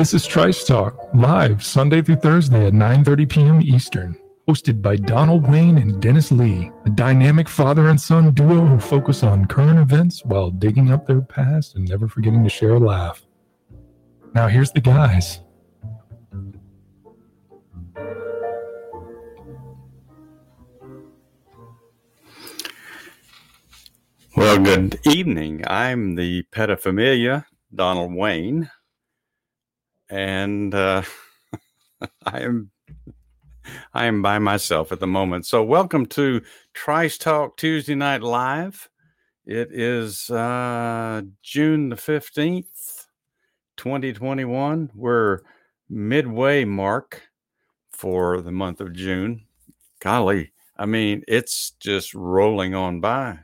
This is Trice Talk, live Sunday through Thursday at 9:30 p.m. Eastern. Hosted by Donald Wayne and Dennis Lee, a dynamic father and son duo who focus on current events while digging up their past and never forgetting to share a laugh. Now here's the guys. Well, good evening. I'm the pedophilia, Donald Wayne, and uh, I am I am by myself at the moment. So, welcome to Trice Talk Tuesday Night Live. It is uh, June the fifteenth, twenty twenty one. We're midway mark for the month of June. Golly, I mean, it's just rolling on by.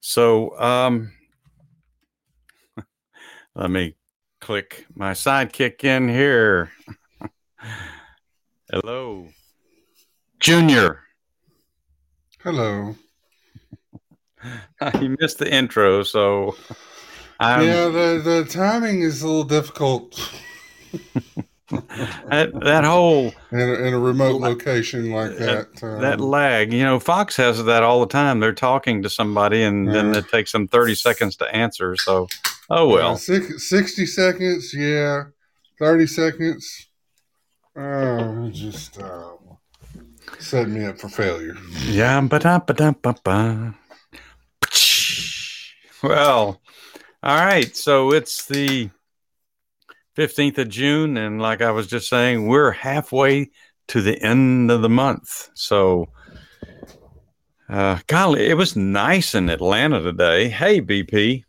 So, um, let me click my sidekick in here. Hello, Junior. Hello. you missed the intro, so I'm, yeah, the, the timing is a little difficult that that whole in a, in a remote location like that. that um, lag. You know, Fox has that all the time. They're talking to somebody, and then it takes them thirty seconds to answer. So, oh uh, well. six, 60 seconds, yeah. 30 seconds. Oh, just uh, set me up for failure. Yeah, ba da ba da ba ba. Well, all right. So it's the fifteenth of June, and like I was just saying, we're halfway to the end of the month. So, uh, golly, it was nice in Atlanta today. Hey, BP,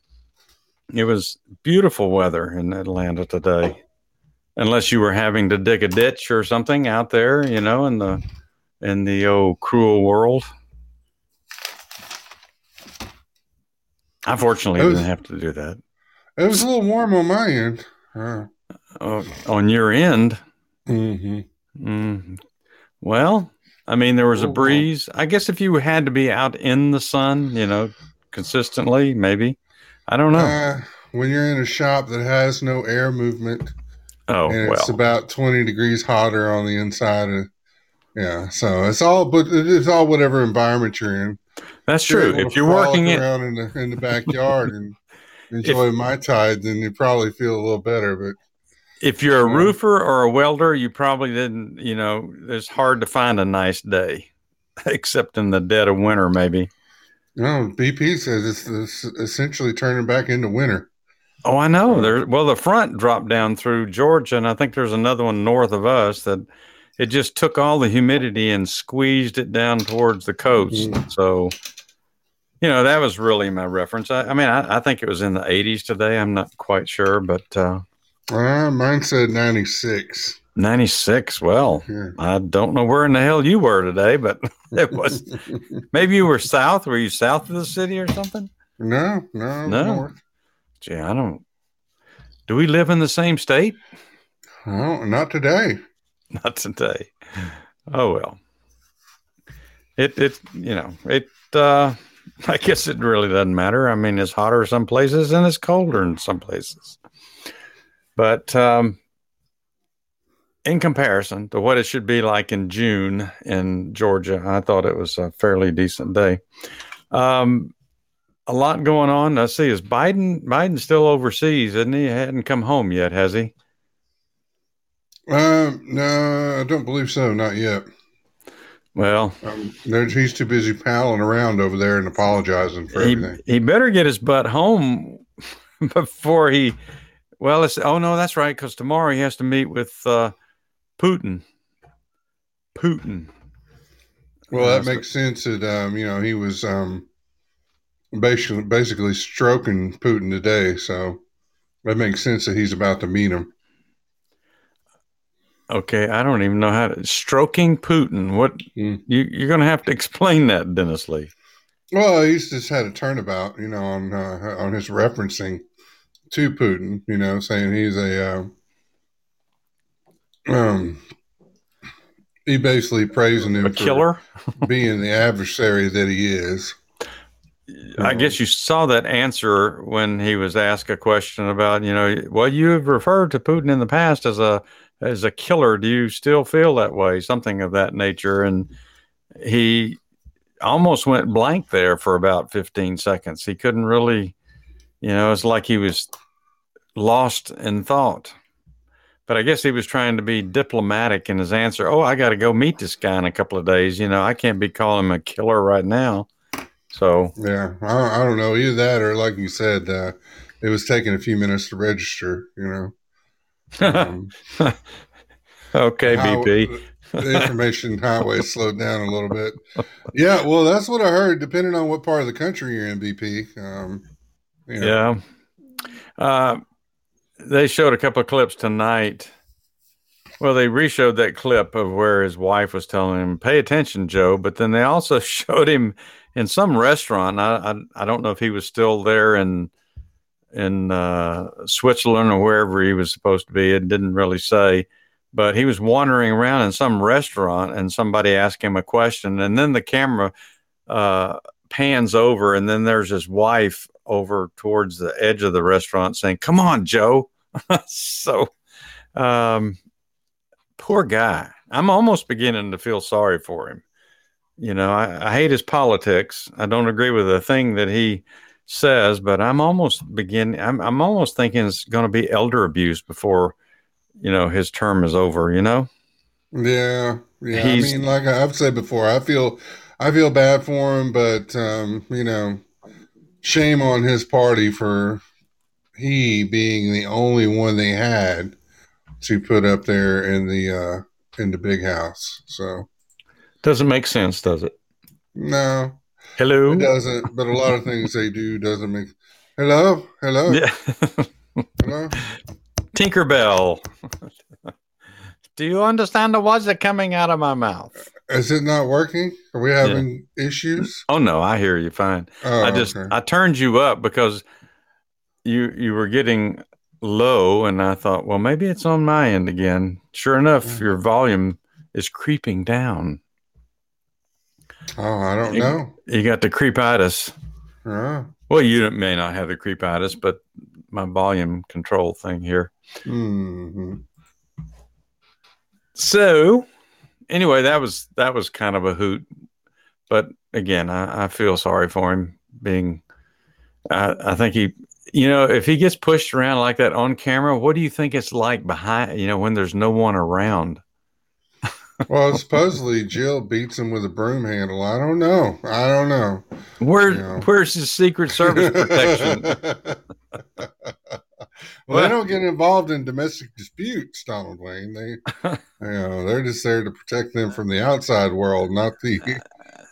it was beautiful weather in Atlanta today. Unless you were having to dig a ditch or something out there, you know, in the in the oh cruel world. I fortunately was- didn't have to do that. It was a little warm on my end. Uh, Uh, on your end, hmm mm, well, I mean, there was a Oh, breeze. I guess if you had to be out in the sun, you know, consistently, maybe. I don't know. uh, when you're in a shop that has no air movement oh, and it's well. about 20 degrees hotter on the inside of yeah so it's all but it's all whatever environment you're in That's true. If you're working it, around in the in the backyard and enjoy my tide, then you probably feel a little better. But if you're a roofer or a welder, you probably didn't, you know, it's hard to find a nice day, except in the dead of winter, maybe. no, BP says it's, it's essentially turning back into winter. Oh, I know. There, well, the front dropped down through Georgia, and I think there's another one north of us that it just took all the humidity and squeezed it down towards the coast. Mhm. So, you know, that was really my reference. I, I mean, I, I think it was in the 80s today. I'm not quite sure, but uh, Uh, mine said 96. 96. Well, Yeah. I don't know where in the hell you were today, but it was maybe you were south. Were you south of the city or something? no, no, No. north. Gee, I don't. Do we live in the same state? Oh, not today. Not today. Oh well. It it you know it. uh I guess it really doesn't matter. I mean, it's hotter some places and it's colder in some places. But um, in comparison to what it should be like in June in Georgia, I thought it was a fairly decent day. Um, a lot going on. Let's see. Is Biden Biden still overseas? Isn't he? He hadn't come home yet, has he? Um, no, I don't believe so. Not yet. Well, Um, he's too busy palling around over there and apologizing for he, everything. he better get his butt home before he well it's oh no that's right because tomorrow he has to meet with uh putin putin Well, Uh, that makes sense. That um, you know he was um, basically basically stroking Putin today, so that makes sense that he's about to meet him. okay i don't even know how to stroking putin what Hmm. you you're gonna have to explain that dennis lee Well, he's just had a turnabout, you know, on uh, on his referencing to Putin, you know, saying he's a uh, um, he basically praising him a for killer. being the adversary that he is. I guess you saw that answer when he was asked a question about, you know, well, you have referred to Putin in the past as a as a killer. Do you still feel that way? Something of that nature. And he almost went blank there for about 15 seconds. He couldn't really, you know, it's like he was lost in thought. But I guess he was trying to be diplomatic in his answer. Oh, I got to go meet this guy in a couple of days. You know, I can't be calling him a killer right now. So Yeah, I, I don't know either that or like you said, uh, it was taking a few minutes to register. You know, um, okay, how- BP. the information highway slowed down a little bit. Yeah, well, that's what I heard. Depending on what part of the country you're in, BP. Um, you know, Yeah. Uh, they showed a couple of clips tonight. Well, they reshowed that clip of where his wife was telling him, "Pay attention, Joe." But then they also showed him in some restaurant. I I, I don't know if he was still there in in uh, Switzerland or wherever he was supposed to be. It didn't really say, but he was wandering around in some restaurant, and somebody asked him a question, and then the camera uh, pans over, and then there's his wife over towards the edge of the restaurant saying, "Come on, Joe." so, um, poor guy. I'm almost beginning to feel sorry for him. You know, I, I hate his politics. I don't agree with a thing that he says, but I'm almost beginning. I'm, I'm almost thinking it's going to be elder abuse before, you know, his term is over. You know. yeah, yeah. He's- I mean, like I've said before, I feel I feel bad for him, but um, you know, shame on his party for he being the only one they had to put up there in the uh, in the big house. So Doesn't make sense, does it? no, Hello. It doesn't, but a lot of things they do doesn't make. Hello, hello, Yeah. hello. Tinkerbell. Do you understand the words that coming out of my mouth? Is it not working? Are we having issues? Oh no, I hear you fine. Oh, I just okay. I turned you up because you you were getting low and I thought, well, maybe it's on my end again. Sure enough, Mm. your volume is creeping down. oh, I don't know. You got the creepitis. Oh, Well, you may not have the creepitis, but my volume control thing here. hmm So, anyway, that was that was kind of a hoot, but again, I, I feel sorry for him. Being, I, I think he, you know, if he gets pushed around like that on camera, what do you think it's like behind? You know, when there's no one around. Well, supposedly Jill beats him with a broom handle. I don't know. I don't know. Where Yeah. where's his Secret Service protection? well, they don't get involved in domestic disputes, Donald Wayne. They, you know, they're just there to protect them from the outside world, not the.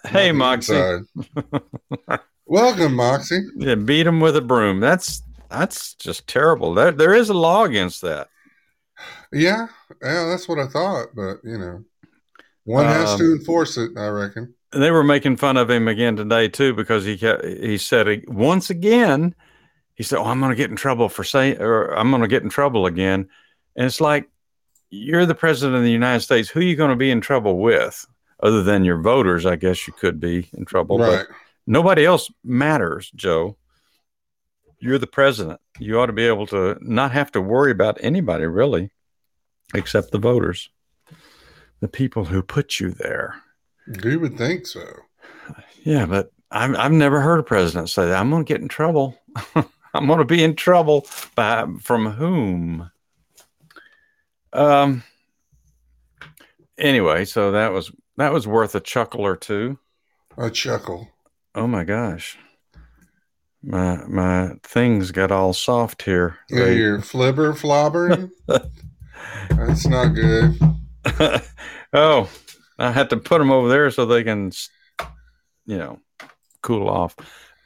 hey, not the Moxsy. Welcome, Moxsy. yeah, beat him with a broom. That's that's just terrible. There there is a law against that. Yeah, yeah, that's what I thought, but you know, one has Um, to enforce it. I reckon. they were making fun of him again today too because he kept, he said once again he said oh i'm going to get in trouble for saying or i'm going to get in trouble again and it's like you're the president of the united states who are you going to be in trouble with other than your voters i guess you could be in trouble right. but nobody else matters joe you're the president you ought to be able to not have to worry about anybody really except the voters the people who put you there You would think so. yeah, but I've, I've never heard a president say that. I'm going to get in trouble. I'm going to be in trouble by from whom? Um. Anyway, so that was that was worth a chuckle or two. A chuckle. Oh my gosh, my my things got all soft here. Yeah, They- You're flibber flobbering. That's not good. oh, I had to put them over there so they can, you know, cool off.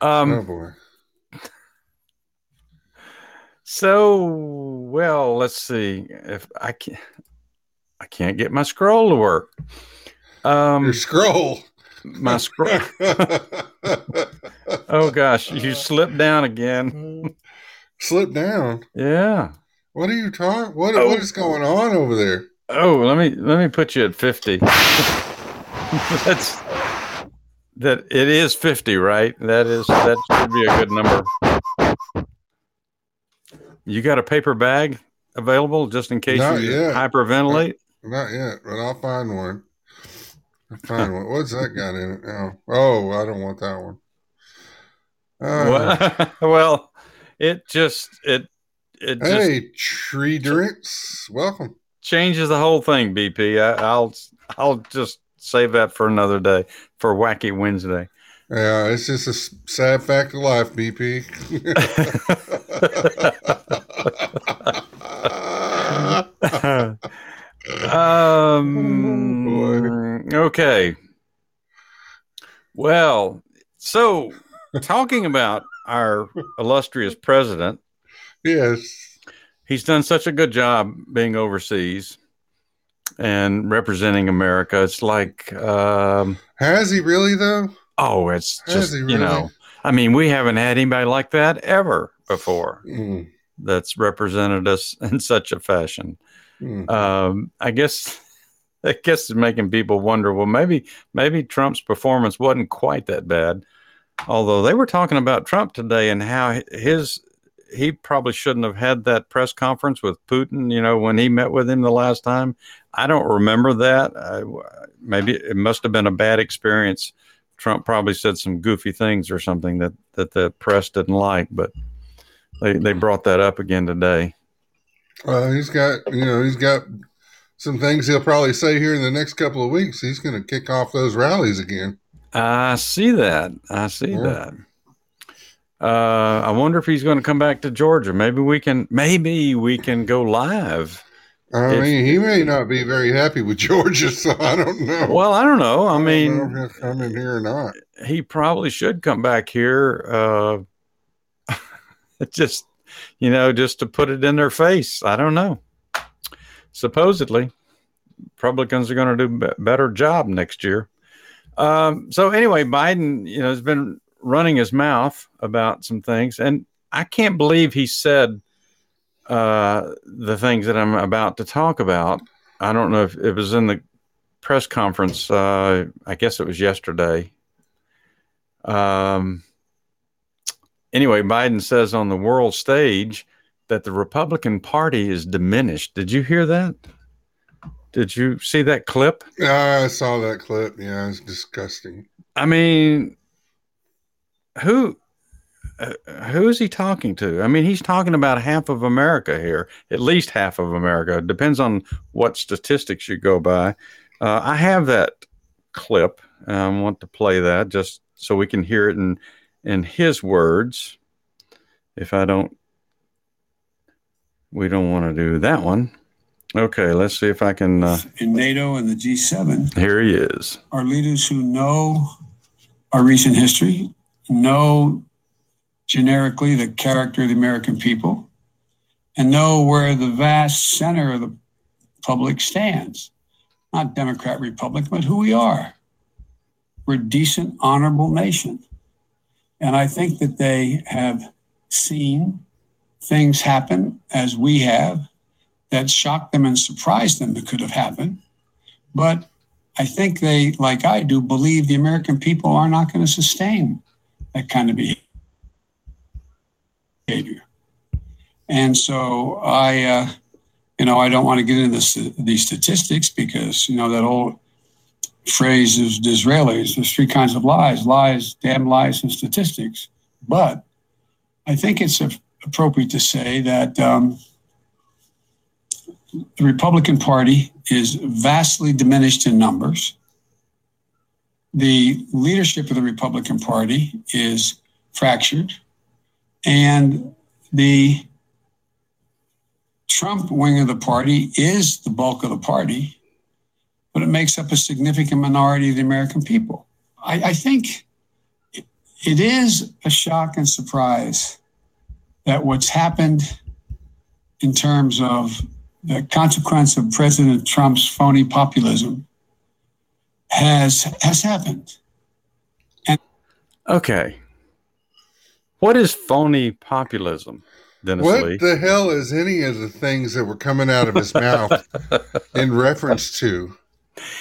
Um, oh boy. So, well, let's see if I can I can't get my scroll to work. Um, Your scroll. my scroll. oh gosh, you slipped down again. slipped down. Yeah. What are you talking? What Oh. What is going on over there? Oh, let me let me put you at fifty. That's that. It is fifty, right? That is that should be a good number. You got a paper bag available just in case Not you yet. hyperventilate? Not yet, but I'll find one. I'll find one. What's that got in it? Oh, oh, I don't want that one. Uh, well, well, it just it it just hey, tree drinks, welcome. changes the whole thing. BP. I, I'll I'll just save that for another day for Wacky Wednesday. Yeah, it's just a sad fact of life, BP. um. okay. Well, so talking about our illustrious president, yes. he's done such a good job being overseas and representing America. It's like, um, Has he really though? oh, it's Has just he you know, I mean, we haven't had anybody like that ever before Mm, that's represented us in such a fashion. mm. um, I guess I guess it's making people wonder. Well, maybe maybe Trump's performance wasn't quite that bad. Although they were talking about Trump today and how his he probably shouldn't have had that press conference with Putin. You know, when he met with him the last time, I don't remember that. I, maybe it must have been a bad experience. Trump probably said some goofy things or something that that the press didn't like, but they they brought that up again today. Well, he's got you know he's got some things he'll probably say here in the next couple of weeks. He's going to kick off those rallies again. I see that. I see Yeah. that. Uh, I wonder if he's going to come back to Georgia. Maybe we can. Maybe we can go live. I If- mean, he may not be very happy with Georgia, so I don't know. Well, I don't know. I don't know mean, if he'll come in here or not. he probably should come back here. Uh, just you know, just to put it in their face. I don't know. Supposedly, Republicans are going to do a better job next year. Um, so anyway, Biden, you know, has been running his mouth about some things, and I can't believe he said uh, the things that I'm about to talk about. I don't know if it was in the press conference. Uh, I guess it was yesterday. Um, anyway, Biden says on the world stage that the Republican Party is diminished. Did you hear that? Did you see that clip? Yeah, I saw that clip. Yeah, it's disgusting. I mean, who uh, who is he talking to? I mean, he's talking about half of America here, at least half of America. It depends on what statistics you go by. Uh, I have that clip. I want to play that just so we can hear it in in his words. If I don't, we don't want to do that one. Okay, let's see if I can. Uh, in NATO and the G7 here he is. are leaders who know our recent history, know generically the character of the American people, and know where the vast center of the public stands. Not Democrat, Republic, but who we are. We're a decent, honorable nation. And I think that they have seen things happen as we have that shocked them and surprised them that could have happened. But I think they, like I do, believe the American people are not going to sustain that kind of behavior. And so I, uh, you know, I don't want to get into these statistics because, you know, that old phrase is Disraeli's there's three kinds of lies lies, damn lies, and statistics. But I think it's appropriate to say that. Um, the Republican Party is vastly diminished in numbers. The leadership of the Republican Party is fractured. And the Trump wing of the party is the bulk of the party, but it makes up a significant minority of the American people. I, I think it- it is a shock and surprise that what's happened in terms of the consequence of President Trump's phony populism has has happened. Okay. What is phony populism? Dennis what Lee. the hell is any of the things that were coming out of his mouth in reference to?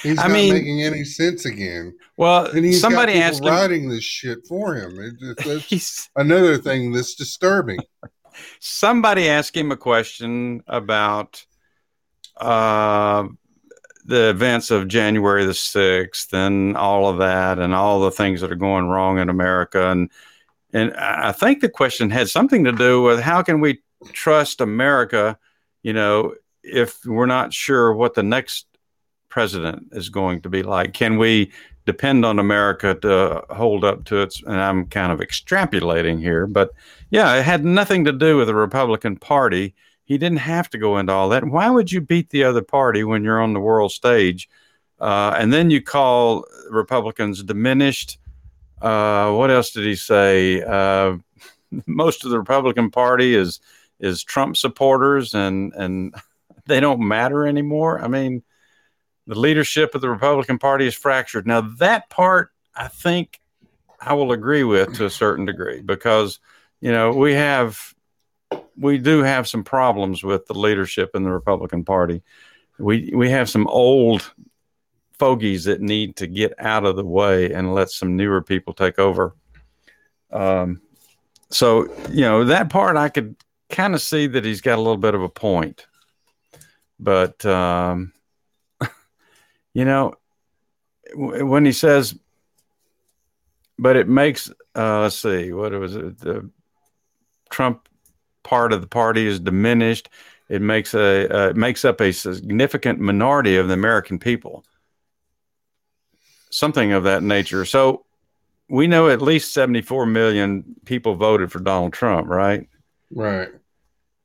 He's I not mean- making any sense again. well, And he's somebody got asked people him. writing this shit for him. It, it- that's He's, another thing that's disturbing. somebody asked him a question about uh, the events of January the 6th and all of that and all the things that are going wrong in America. And, and I think the question had something to do with how can we trust America, you know, if we're not sure what the next president is going to be like? Can we depend on America to hold up to its, and I'm kind of extrapolating here, but yeah, it had nothing to do with the Republican Party. He didn't have to go into all that. Why would you beat the other party when you're on the world stage? Uh, and then you call Republicans diminished. Uh, what else did he say? Uh, most of the Republican Party is is Trump supporters, and and they don't matter anymore. I mean, the leadership of the Republican Party is fractured. Now that part, I think, I will agree with to a certain degree because you know we have we do have some problems with the leadership in the Republican Party. We we have some old fogies that need to get out of the way and let some newer people take over. Um, so you know that part I could kind of see that he's got a little bit of a point, but um, you know w- when he says, but it makes uh, let's see what was it the Trump part of the party is diminished. It makes a uh, it makes up a significant minority of the American people. Something of that nature. So we know at least 74 million people voted for Donald Trump, right? Right.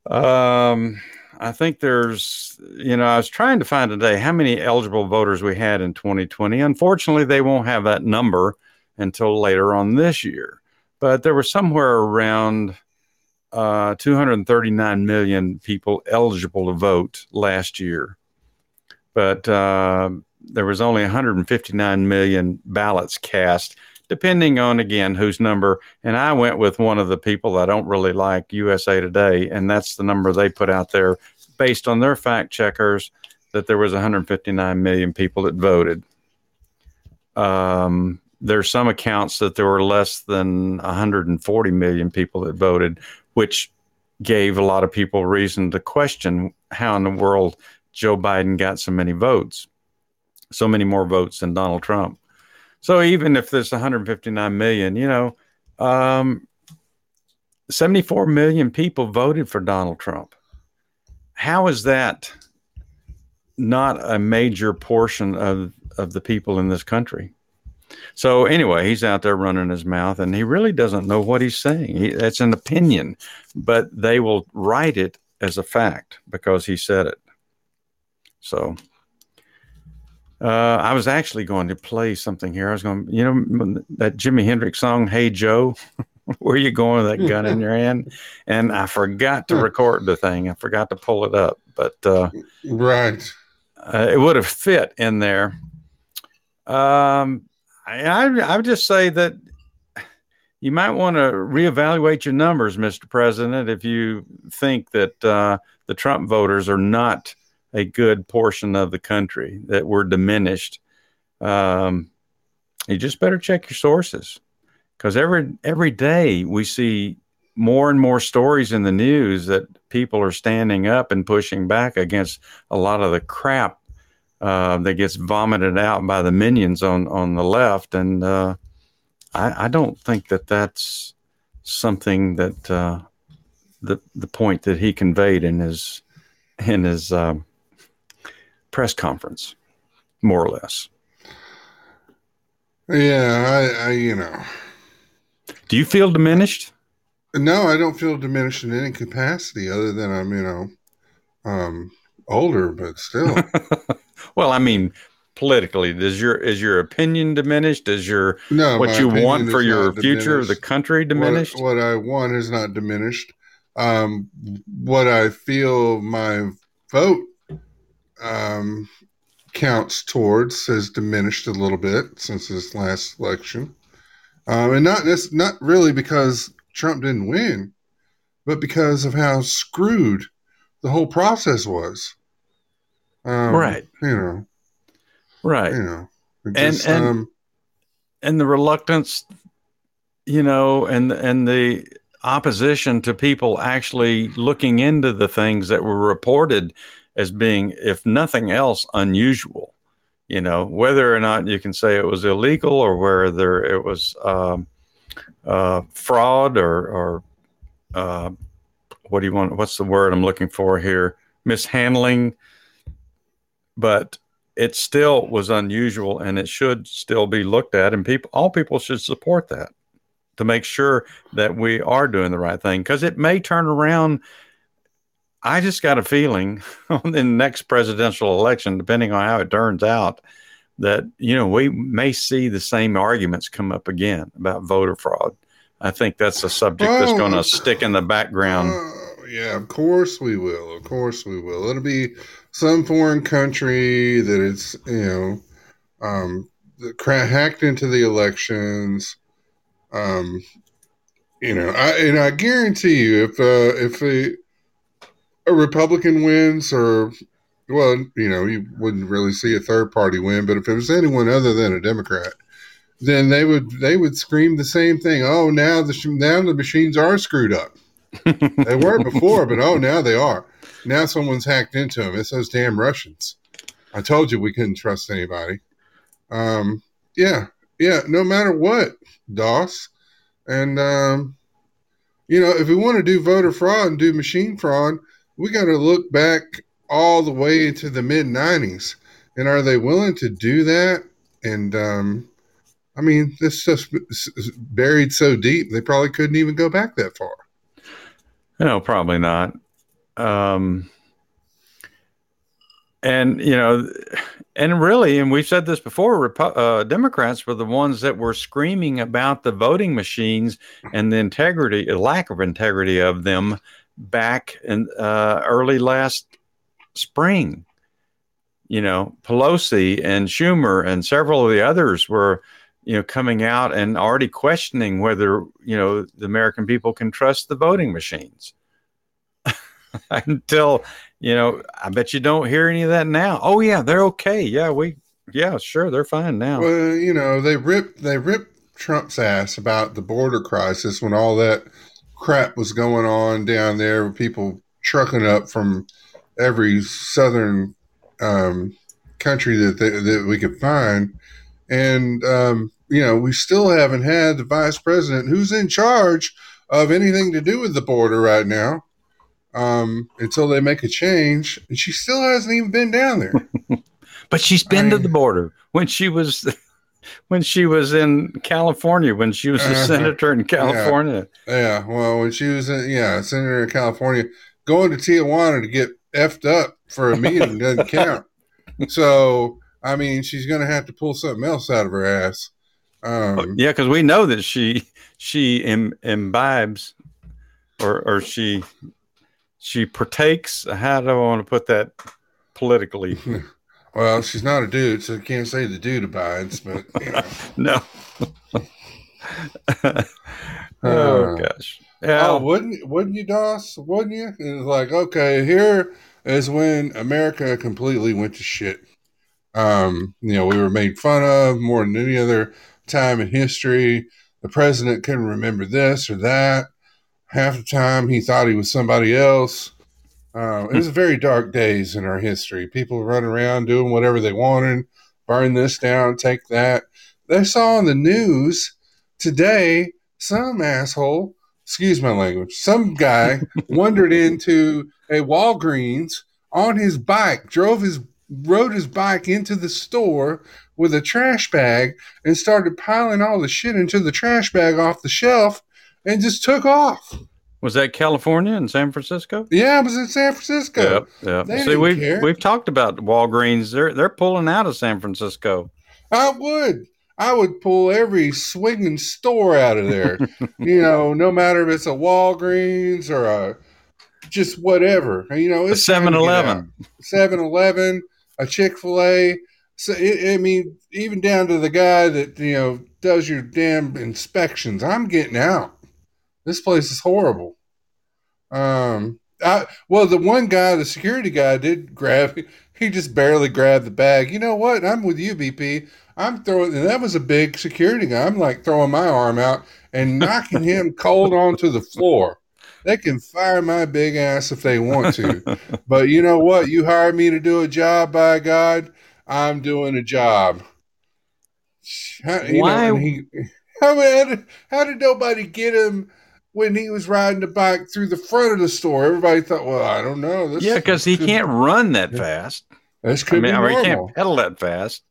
Um, I think there's, you know, I was trying to find today how many eligible voters we had in 2020. Unfortunately, they won't have that number until later on this year. But there were somewhere around uh, 239 million people eligible to vote last year. But uh, there was only 159 million ballots cast, depending on, again, whose number. And I went with one of the people I don't really like, USA Today, and that's the number they put out there based on their fact checkers that there was 159 million people that voted. Um, there's some accounts that there were less than 140 million people that voted, which gave a lot of people reason to question how in the world Joe Biden got so many votes, so many more votes than Donald Trump. So even if there's 159 million, you know, um, 74 million people voted for Donald Trump. How is that not a major portion of, of the people in this country? So anyway, he's out there running his mouth, and he really doesn't know what he's saying. He, that's an opinion, but they will write it as a fact because he said it. So uh, I was actually going to play something here. I was going, you know, that Jimi Hendrix song, "Hey Joe." Where are you going with that gun in your hand? And I forgot to record the thing. I forgot to pull it up, but uh, Right. uh, it would have fit in there. Um, I, I, would just say that you might want to reevaluate your numbers, Mr. President, if you think that uh, the Trump voters are not a good portion of the country, that we're diminished. Um, you just better check your sources because every every day we see more and more stories in the news that people are standing up and pushing back against a lot of the crap uh, that gets vomited out by the minions on on the left, and uh, I, I don't think that that's something that uh, the the point that he conveyed in his in his um, press conference, more or less. Yeah, I, I, you know, Do you feel diminished? no, I don't feel diminished in any capacity other than I'm, you know, um, older, but still. Well, I mean, politically, does your is your opinion diminished? Is your No, what you want for your future of the country diminished? What, what I want is not diminished. Um, what I feel my vote um, counts towards has diminished a little bit since this last election, um, and not this, not really because Trump didn't win, but because of how screwed the whole process was. Um, Right. You know. Right. You know. it And- and- um, and the reluctance, you know, and and the opposition to people actually looking into the things that were reported as being, if nothing else, unusual. You know, whether or not you can say it was illegal or whether it was um, uh, fraud or or uh, what do you want? What's the word I'm looking for here? Mishandling. But it still was unusual and it should still be looked at and people all people should support that to make sure that we are doing the right thing because it may turn around i just got a feeling in the next presidential election depending on how it turns out that you know we may see the same arguments come up again about voter fraud i think that's a subject that's Oh, going to stick in the background Oh, yeah, of course we will. Of course we will. It'll be some foreign country that it's you know um, hacked into the elections. Um, you know, I and I guarantee you, if uh, if a, a Republican wins, or well, you know, you wouldn't really see a third party win, but if it was anyone other than a Democrat, then they would they would scream the same thing. Oh, now the now the machines are screwed up. They weren't before, but oh, now they are. Now someone's hacked into them. It's those damn Russians. I told you we couldn't trust anybody. Um, yeah, yeah. No matter what, Dos, and um, you know, if we want to do voter fraud and do machine fraud, we got to look back all the way to the mid '90s. And are they willing to do that? And um, I mean, this is buried so deep they probably couldn't even go back that far. No, probably not. Um, and you know, and really, and we've said this before. Uh, Democrats were the ones that were screaming about the voting machines and the integrity, lack of integrity of them, back in uh, early last spring. You know, Pelosi and Schumer and several of the others were, you know, coming out and already questioning whether you know the American people can trust the voting machines. Until you know, I bet you don't hear any of that now. Oh yeah, they're okay. Yeah, we, yeah, sure, they're fine now. Well, you know, they ripped they ripped Trump's ass about the border crisis when all that crap was going on down there with people trucking up from every southern um, country that they, that we could find, and um, you know, we still haven't had the vice president who's in charge of anything to do with the border right now. Um, until they make a change, and she still hasn't even been down there. But she's been to the border when she was when she was in California, when she was a Uh-huh. senator in California. Yeah, well, when she was in, yeah, senator in California, going to Tijuana to get effed up for a meeting doesn't count. So, I mean, she's going to have to pull something else out of her ass. Um, Yeah, because we know that she she Im, imbibes or or she she partakes. How do I want to put that politically? Well, she's not a dude, so I can't say the dude abides, but you know. No. Uh, oh gosh. Yeah. Oh, wouldn't wouldn't you, Dos? Wouldn't you? It's like, okay, here is when America completely went to shit. Um, you know, we were made fun of more than any other time in history. The president couldn't remember this or that. Half the time, he thought he was somebody else. Uh, it was very dark days in our history. People running around doing whatever they wanted, burn this down, take that. They saw on the news today some asshole excuse my language, some guy wandered into a Walgreens on his bike, drove his rode his bike into the store with a trash bag and started piling all the shit into the trash bag off the shelf and just took off. Was that California and San Francisco? Yeah, it was in San Francisco. Yep. Yep. See, we've care. we've talked about Walgreens. They're they're pulling out of San Francisco. I would. I would pull every swinging store out of there. you know, no matter if it's a Walgreens or a just whatever. You know, it's time to get 7-Eleven. 7-Eleven, a Chick-fil-A. So it, I mean, even down to the guy that you know does your damn inspections. I'm getting out. This place is horrible. Um, I, well, the one guy, the security guy, did grab. He just barely grabbed the bag. You know what? I'm with you, BP. I'm throwing, and that was a big security guy. I'm like throwing my arm out and knocking him cold onto the floor. They can fire my big ass if they want to. but you know what? You hired me to do a job, by God, I'm doing a job. How, Why? Know, he, how, how did nobody get him when he was riding the bike through the front of the store? Everybody thought, well, I don't know. This Yeah, because he could- can't run that fast. This I could mean, be I mean, he can't pedal that fast.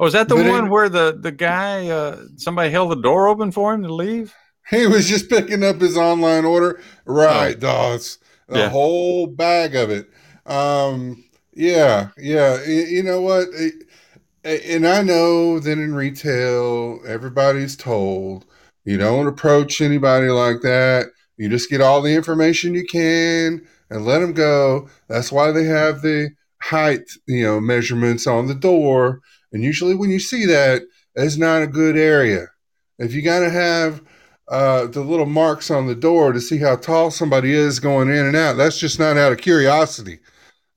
Oh, is that the But it- one where the the guy uh, somebody held the door open for him to leave? He was just picking up his online order. Right, dogs. The Oh. Yeah. whole bag of it. Um, yeah, yeah. You know what? It- And I know that in retail, everybody's told you don't approach anybody like that. You just get all the information you can and let them go. That's why they have the height, you know, measurements on the door. And usually, when you see that, it's not a good area. If you got to have uh, the little marks on the door to see how tall somebody is going in and out. That's just not out of curiosity.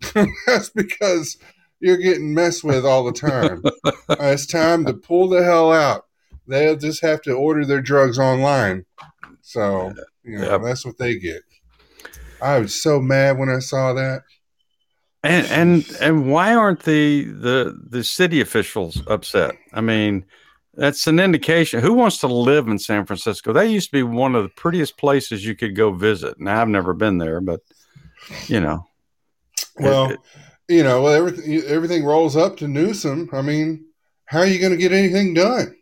That's because you're getting messed with all the time. Uh, it's time to pull the hell out. They'll just have to order their drugs online. So, you know, Yep. that's what they get. I was so mad when I saw that. And and and why aren't the the the city officials upset? I mean, that's an indication. Who wants to live in San Francisco? That used to be one of the prettiest places you could go visit. Now I've never been there, but you know, Well, it- you know, everything everything rolls up to Newsom. I mean, how are you going to get anything done?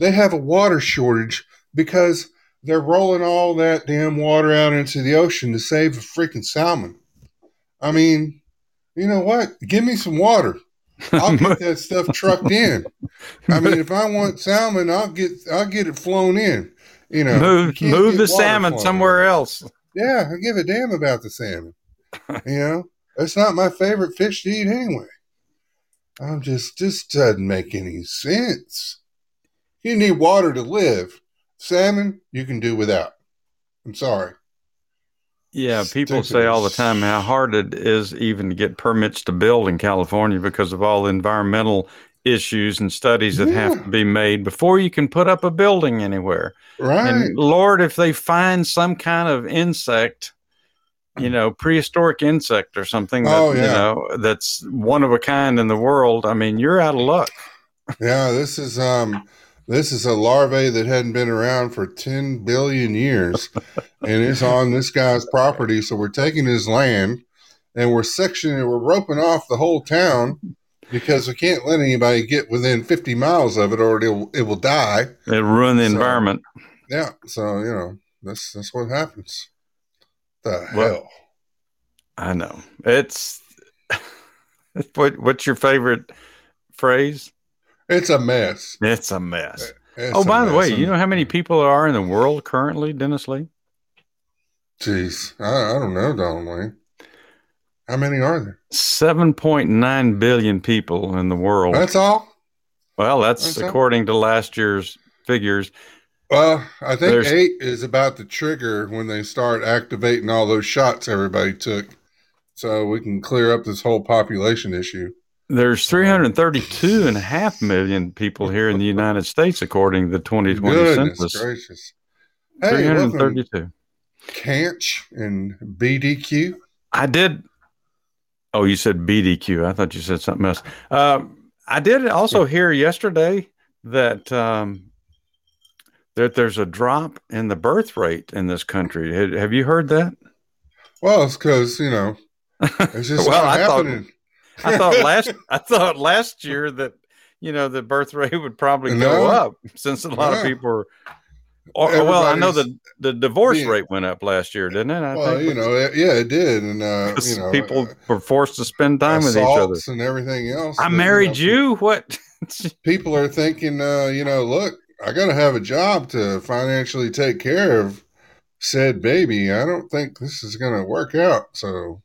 They have a water shortage because they're rolling all that damn water out into the ocean to save a freaking salmon. I mean, you know what? Give me some water. I'll get that stuff trucked in. I mean, if I want salmon, I'll get I'll get it flown in. You know, move can't move the salmon in. somewhere else. Yeah, I give a damn about the salmon. you know, it's not my favorite fish to eat anyway. I'm just just doesn't make any sense. You need water to live. Salmon, you can do without. I'm sorry. Yeah, people say all the time how hard it is even to get permits to build in California because of all the environmental issues and studies that have to be made before you can put up a building anywhere. Right. And Lord, if they find some kind of insect, you know, prehistoric insect or something that Oh, you yeah. know that's one of a kind in the world, I mean, you're out of luck. yeah, this is um this is a larvae that hadn't been around for 10 billion years and it's on this guy's property so we're taking his land and we're sectioning it, we're roping off the whole town because we can't let anybody get within 50 miles of it or it'll, it will die It ruined the So- environment. yeah so you know that's that's what happens the Well- hell I know. It's what what's your favorite phrase? It's a mess It's a mess. It's oh, a by the way, you know how many people there are in the world currently, Dennis Lee? jeez I, I don't know Donald Wayne how many are there 7.9 billion people in the world. that's all well, that's that's all? according to last year's figures. Well, I think There's- eight is about the trigger when they start activating all those shots everybody took, so we can clear up this whole population issue. There's 332 and a half million people here in the United States, according to the 2020 Goodness census. gracious! Hey, welcome, 332. Canch and BDQ. I did. Oh, you said BDQ. I thought you said something else. Um, I did also hear yesterday that um, that there's a drop in the birth rate in this country. Have, you heard that? Well, it's because you know it's just Well, not I thought- happening. I thought last I thought last year that you know the birth rate would probably go No. up since a lot of people are. Or, well, I know the the divorce being- rate went up last year, didn't it? I well, think you know, it, yeah, it did, and uh, you know, people uh, were forced to spend time with each other. and everything else. I married you. What? people are thinking, uh, you know, look, I got to have a job to financially take care of said baby. I don't think this is going to work out. So,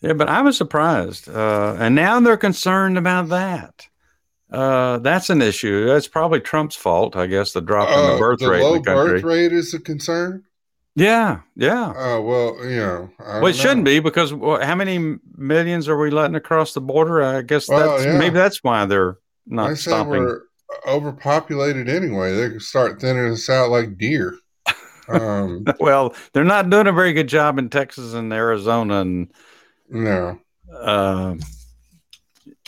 Yeah, but I was surprised, uh, and now they're concerned about that. Uh, that's an issue. That's probably Trump's fault, I guess. The drop in uh, the birth rate low in the country. birth rate is a concern. Yeah, yeah. Oh well, you know. I Well, it don't shouldn't be because well, how many millions are we letting across the border? I guess Well, that's yeah. maybe that's why they're not said stopping. we're overpopulated anyway. They could start thinning us out like deer. Um, Well, they're not doing a very good job in Texas and Arizona, and no. uh,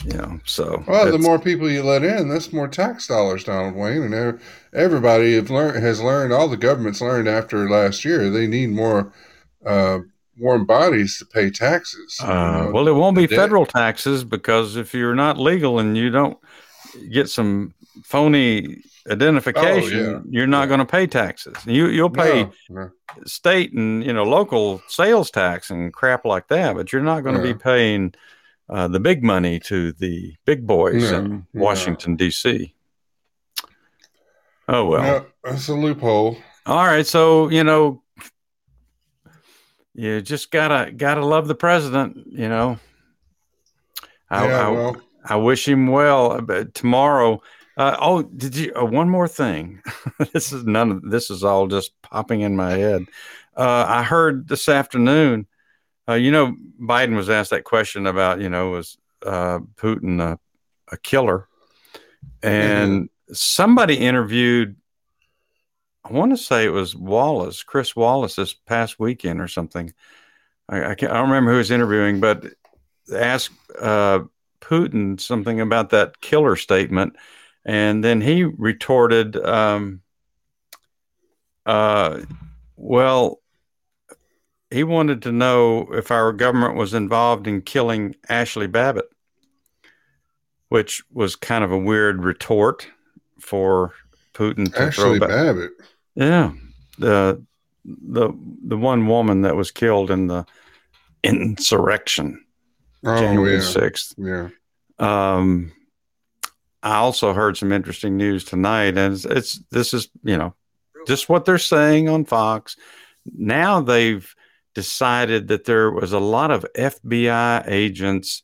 you know, so Well, the more people you let in, that's more tax dollars, Donald Wayne, and everybody have learned has learned. All the governments learned after last year they need more uh, warm bodies to pay taxes. you Uh, know. well, it won't be debt- federal taxes because if you're not legal and you don't get some phony identification, Oh, yeah. you're not Yeah. going to pay taxes. You you'll pay No, no. state and you know local sales tax and crap like that, but you're not going to be paying uh, the big money to the big boys in. Washington D.C. Oh well. That's a loophole. All right, so you know, you just gotta gotta love the president. You know, I, yeah, I, well, I wish him well. But tomorrow, uh, oh, did you? Uh, one more thing. this is none of this is all just popping in my head. Uh, I heard this afternoon. Uh, you know, Biden was asked that question about you know was uh, Putin a, a killer, and somebody interviewed. I want to say it was Wallace, Chris Wallace, this past weekend or something. I, I, can't, I don't remember who was interviewing, but asked uh, Putin something about that killer statement, and then he retorted, um, uh, "Well, he wanted to know if our government was involved in killing Ashley Babbitt, which was kind of a weird retort for Putin to Ashley throw back. Babbitt. Yeah, the the the one woman that was killed in the insurrection, Oh January yeah, sixth. yeah. Um, I also heard some interesting news tonight, and it's, it's this is you know just what they're saying on Fox. Now they've decided that there was a lot of FBI agents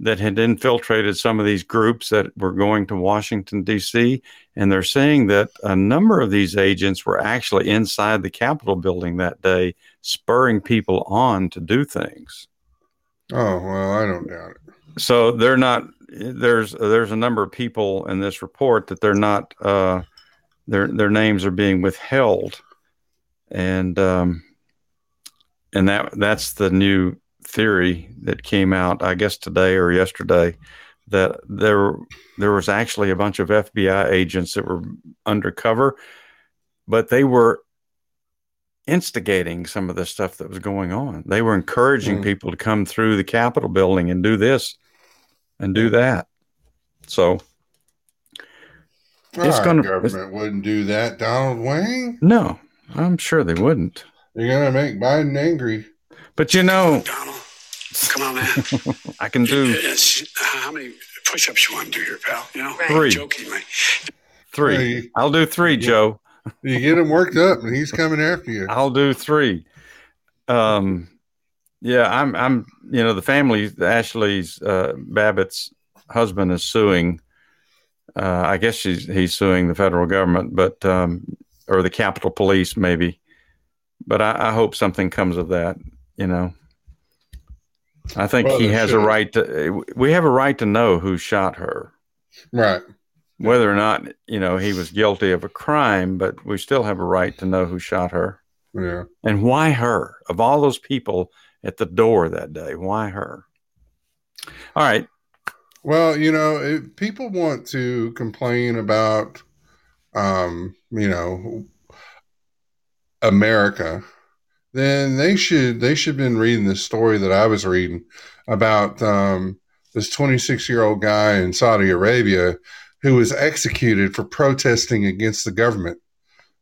that had infiltrated some of these groups that were going to Washington D.C. And they're saying that a number of these agents were actually inside the Capitol building that day, spurring people on to do things Oh well, I don't doubt it. So they're not there's there's a number of people in this report that they're not uh their their names are being withheld. And um and that that's the new theory that came out i guess today or yesterday that there there was actually a bunch of FBI agents that were undercover but they were instigating some of the stuff that was going on. They were encouraging Mm. people to come through the capitol building and do this and do that so It's Our gonna- government wouldn't do that, Donald Wayne. no i'm sure they wouldn't You're gonna make Biden angry. but you know Donald, come on, man. i can do It's- how many push-ups you want to do here, pal? You know, Three. Jokingly, three Hey. i'll do three joe You get him worked up, and he's coming after you. I'll do three. Um, yeah, I'm. I'm. You know, the family, Ashley's uh, Babbitt's husband is suing. Uh, I guess she's he's suing the federal government, but um, or the Capitol Police maybe. But I, I hope something comes of that. You know, I think Well, he has a right to. We have a right to know who shot her Right. whether or not you know he was guilty of a crime, but we still have a right to know who shot her Yeah. and why her. Of all those people at the door that day, why her? All right, Well, you know, if people want to complain about, um, you know, America, then they should they should have been reading this story that I was reading about um, this 26 year old guy in Saudi Arabia who was executed for protesting against the government.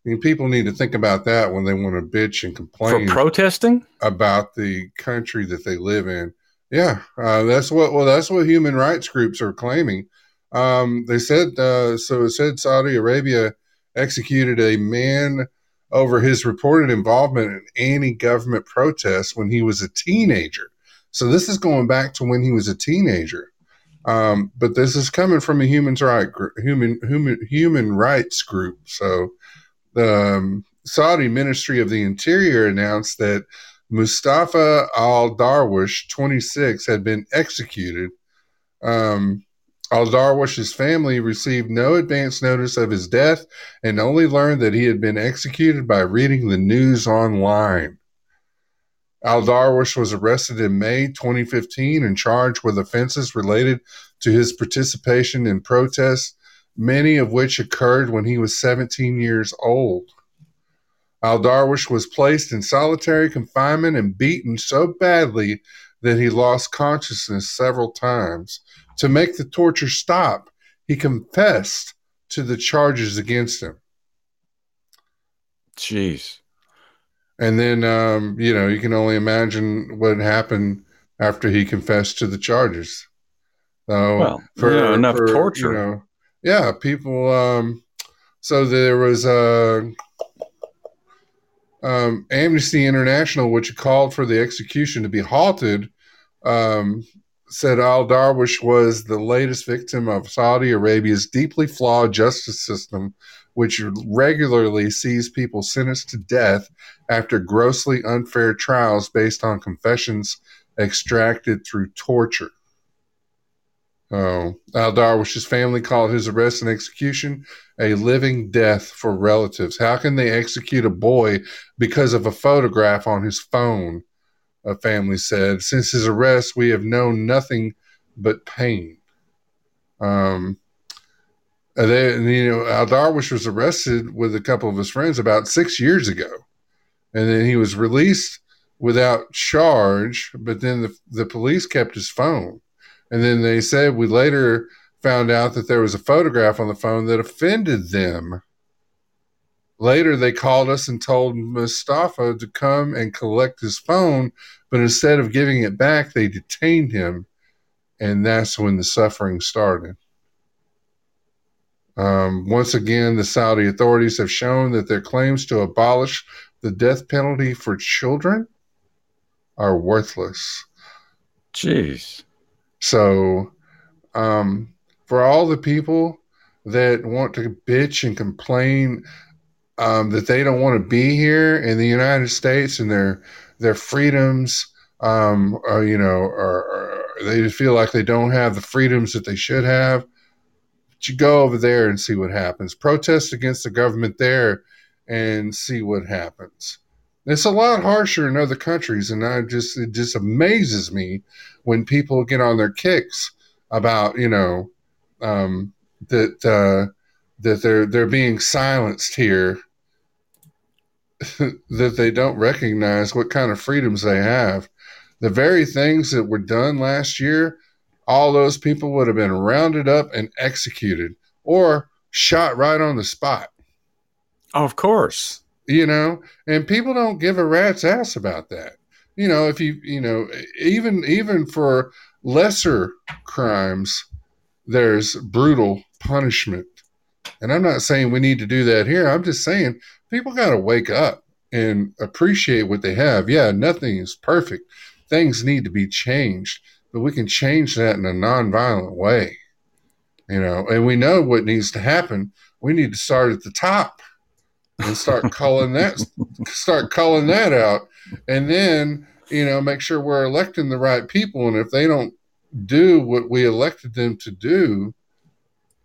I mean, people need to think about that when they want to bitch and complain for protesting. about the country that they live in. Yeah, uh, that's what. Well, that's what human rights groups are claiming. Um, they said uh, so. It said Saudi Arabia executed a man over his reported involvement in anti-government protests when he was a teenager. So this is going back to when he was a teenager. Um, but this is coming from a human right human human human rights group. So um, Saudi Ministry of the Interior announced that Mustafa al Darwish, 26, had been executed. Um, al Darwish's family received no advance notice of his death and only learned that he had been executed by reading the news online. Al Darwish was arrested in May 2015 and charged with offenses related to his participation in protests, many of which occurred when he was 17 years old. Al Darwish was placed in solitary confinement and beaten so badly that he lost consciousness several times. To make the torture stop, he confessed to the charges against him. Jeez. And then, um, you know, you can only imagine what happened after he confessed to the charges. So, well, for yeah, enough for, torture. You know, yeah, people. Um, so there was. Uh, um, Amnesty International, which called for the execution to be halted, um, said Al Darwish was the latest victim of Saudi Arabia's deeply flawed justice system, which regularly sees people sentenced to death after grossly unfair trials based on confessions extracted through torture. Oh, Al Darwish's family called his arrest and execution a living death for relatives. How can they execute a boy because of a photograph on his phone? A family said. Since his arrest, we have known nothing but pain. Um, they, you know, Al Darwish was arrested with a couple of his friends about six years ago, and then he was released without charge. But then the the police kept his phone and then they said we later found out that there was a photograph on the phone that offended them. Later, they called us and told Mustafa to come and collect his phone, but instead of giving it back, they detained him. And that's when the suffering started. Um, once again, the Saudi authorities have shown that their claims to abolish the death penalty for children are worthless. Jeez. So, um, for all the people that want to bitch and complain um, that they don't want to be here in the United States and their their freedoms, um, are, you know, are, they feel like they don't have the freedoms that they should have. But you go over there and see what happens. Protest against the government there and see what happens. It's a lot harsher in other countries, and I just it just amazes me when people get on their kicks about you know um, that uh, that they're they're being silenced here, that they don't recognize what kind of freedoms they have. The very things that were done last year, all those people would have been rounded up and executed or shot right on the spot. Of course you know, and people don't give a rat's ass about that. You know, if you, you know, even even for lesser crimes, there's brutal punishment. And I'm not saying we need to do that here. I'm just saying people got to wake up and appreciate what they have. Yeah, nothing is perfect. Things need to be changed, but we can change that in a nonviolent way. You know, and we know what needs to happen. We need to start at the top and start calling that start calling that out. And then you know make sure we're electing the right people. And if they don't do what we elected them to do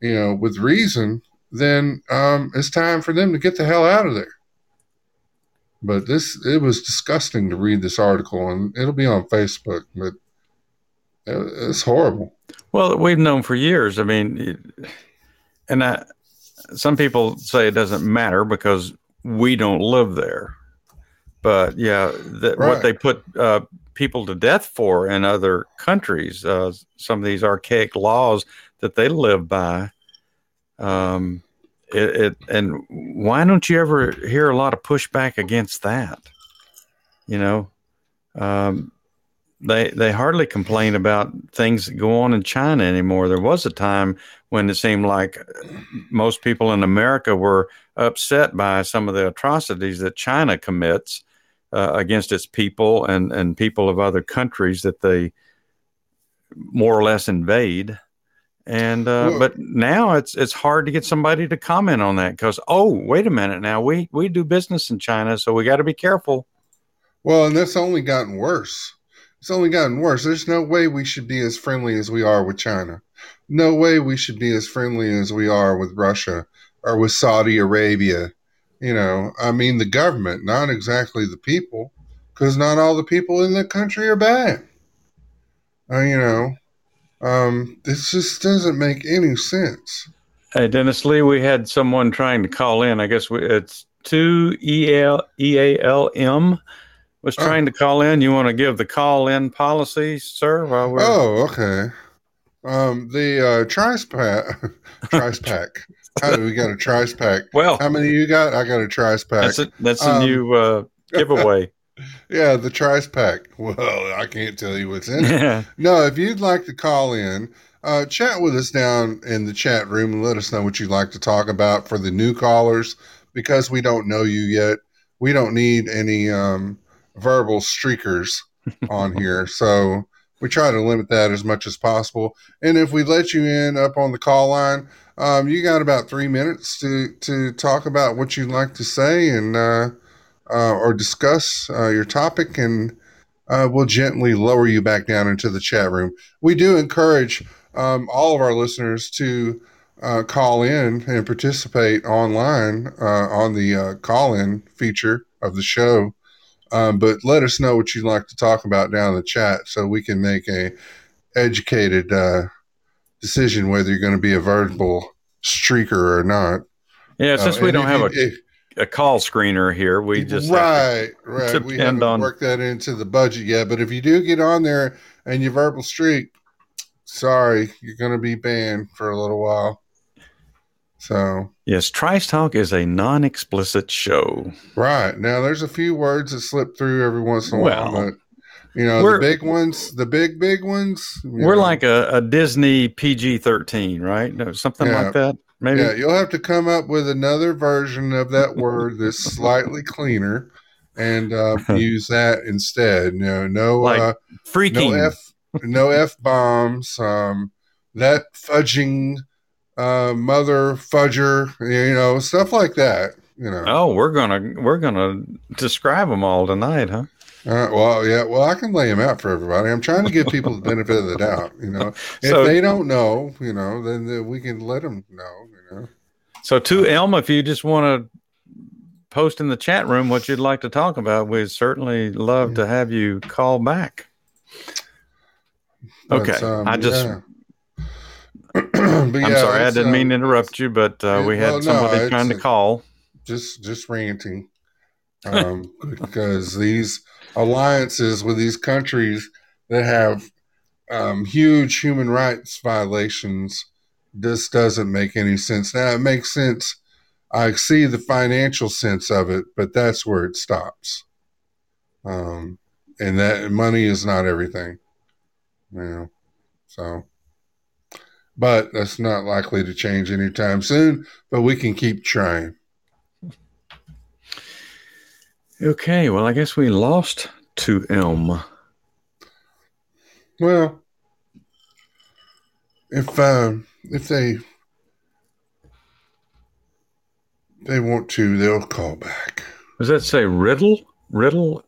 you know with reason then um, it's time for them to get the hell out of there. But this it was disgusting to read this article and it'll be on facebook but it's horrible. Well we've known for years. I mean and i some people say it doesn't matter because we don't live there. But yeah, right. what they put uh, people to death for in other countries, uh, some of these archaic laws that they live by. Um, it, it, and why don't you ever hear a lot of pushback against that? You know, um, they they hardly complain about things that go on in China anymore. There was a time when it seemed like most people in America were upset by some of the atrocities that China commits uh, against its people and and people of other countries that they more or less invade. And uh, Well- but now it's it's hard to get somebody to comment on that because oh wait a minute now we we do business in China so we got to be careful. Well, and that's only gotten worse. It's only gotten worse. There's no way we should be as friendly as we are with China. No way we should be as friendly as we are with Russia or with Saudi Arabia. You know, I mean, the government, not exactly the people, because not all the people in the country are bad. Uh, you know, um, this just doesn't make any sense. Hey Dennis Lee, we had someone trying to call in. I guess we, it's two E L E A L M was Oh. trying to call in. You want to give the call in policy, sir? While we're Oh, okay. Um, the uh, Trice Pack, Trice Pack. How do we got a Trice Pack? well, How many you got? I got a Trice Pack. that's a, that's a Um, new uh, giveaway. Yeah, the Trice Pack. Well, I can't tell you what's in it. No, if you'd like to call in, uh, chat with us down in the chat room and let us know what you'd like to talk about for the new callers because we don't know you yet. We don't need any um, verbal streakers on here. So we try to limit that as much as possible. And if we let you in up on the call line, um, you got about three minutes to, to talk about what you'd like to say and uh, uh, or discuss uh, your topic and uh, we'll gently lower you back down into the chat room. We do encourage um, all of our listeners to uh, call in and participate online uh, on the call in feature of the show. Um, but let us know what you'd like to talk about down in the chat so we can make a educated uh, decision whether you're going to be a verbal streaker or not. Yeah, since Uh, we don't have you- a, if- a call screener here, we just right, right. We haven't on- worked that into the budget yet, but if you do get on there and you verbal streak, sorry, you're going to be banned for a little while. So, yes, Trice Talk is a non-explicit show. right now, there's a few words that slip through every once in a Well, while, but you know, the big ones, the big big ones. We're know, like a, a Disney PG-13, right? No, something Yeah. like that, maybe. yeah, you'll have to come up with another version of that word that's slightly cleaner. And uh, use that instead. No, no, Like uh, Freaking. no f no f bombs um that fudging uh mother fudger you know stuff like that you know Oh, we're gonna we're gonna describe them all tonight, huh? uh, well yeah well i can lay them out for everybody i'm trying to give people the benefit of the doubt you know if So- they don't know you know then, then we can let them know you know So to Elma, if you just want to post in the chat room what you'd like to talk about, we'd certainly love to have you call back. Okay, um, I just- yeah. But I'm sorry, I didn't mean to um, interrupt you, but uh, we had well, somebody it's trying to call. just just ranting um, because these alliances with these countries that have um, huge human rights violations this doesn't make any sense now it makes sense i see the financial sense of it but that's where it stops um, and that money is not everything you know so but that's not likely to change anytime soon but we can keep trying Okay, well, I guess we lost to Elm. Well, if um, if they they want to, they'll call back. Does that say Riddle? Riddle?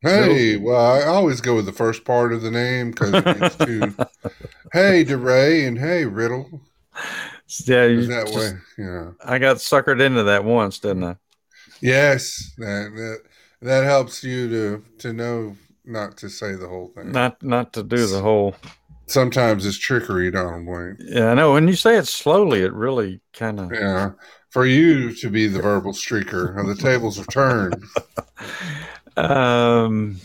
Hey, well, I always go with the first part of the name because it gets too. hey, DeRay, and hey, Riddle. Yeah, you that just- way? Yeah. I got suckered into that once, didn't I? Yes, that, that that helps you to to know not to say the whole thing. Not not to do the whole. Sometimes it's trickery, Donald Wayne. Yeah, I know. When you say it slowly, it really kind of. Yeah. For you to be the verbal streaker, the tables have turned. Um,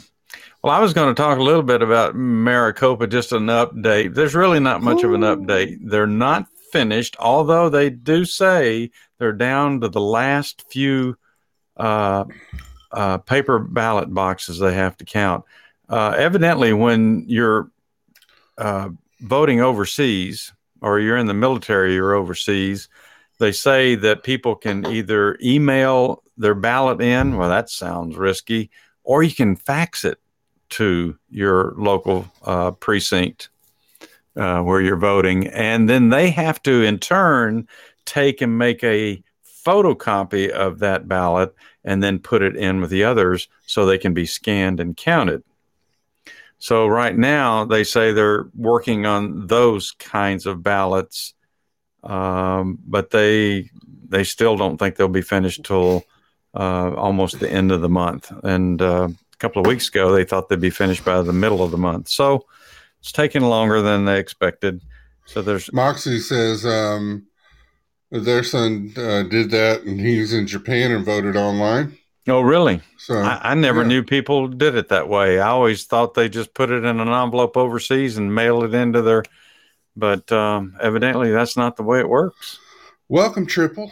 well, I was going to talk a little bit about Maricopa, just an update. There's really not much of an update. They're not finished, although they do say they're down to the last few uh, uh, paper ballot boxes they have to count. Uh, evidently, when you're uh, voting overseas or you're in the military or overseas, they say that people can either email their ballot in. Well, that sounds risky. Or you can fax it to your local uh, precinct. uh, where you're voting, and then they have to in turn take and make a photocopy of that ballot and then put it in with the others so they can be scanned and counted. So right now they say they're working on those kinds of ballots, um, but they they still don't think they'll be finished till uh, almost the end of the month. And uh, a couple of weeks ago they thought they'd be finished by the middle of the month. So it's taking longer than they expected. So there's Moxsy says um, their son uh, did that, and he's in Japan and voted online. oh really? So I, I never yeah. knew people did it that way. I always thought they just put it in an envelope overseas and mail it into their. But um, evidently, that's not the way it works. Welcome, Triple.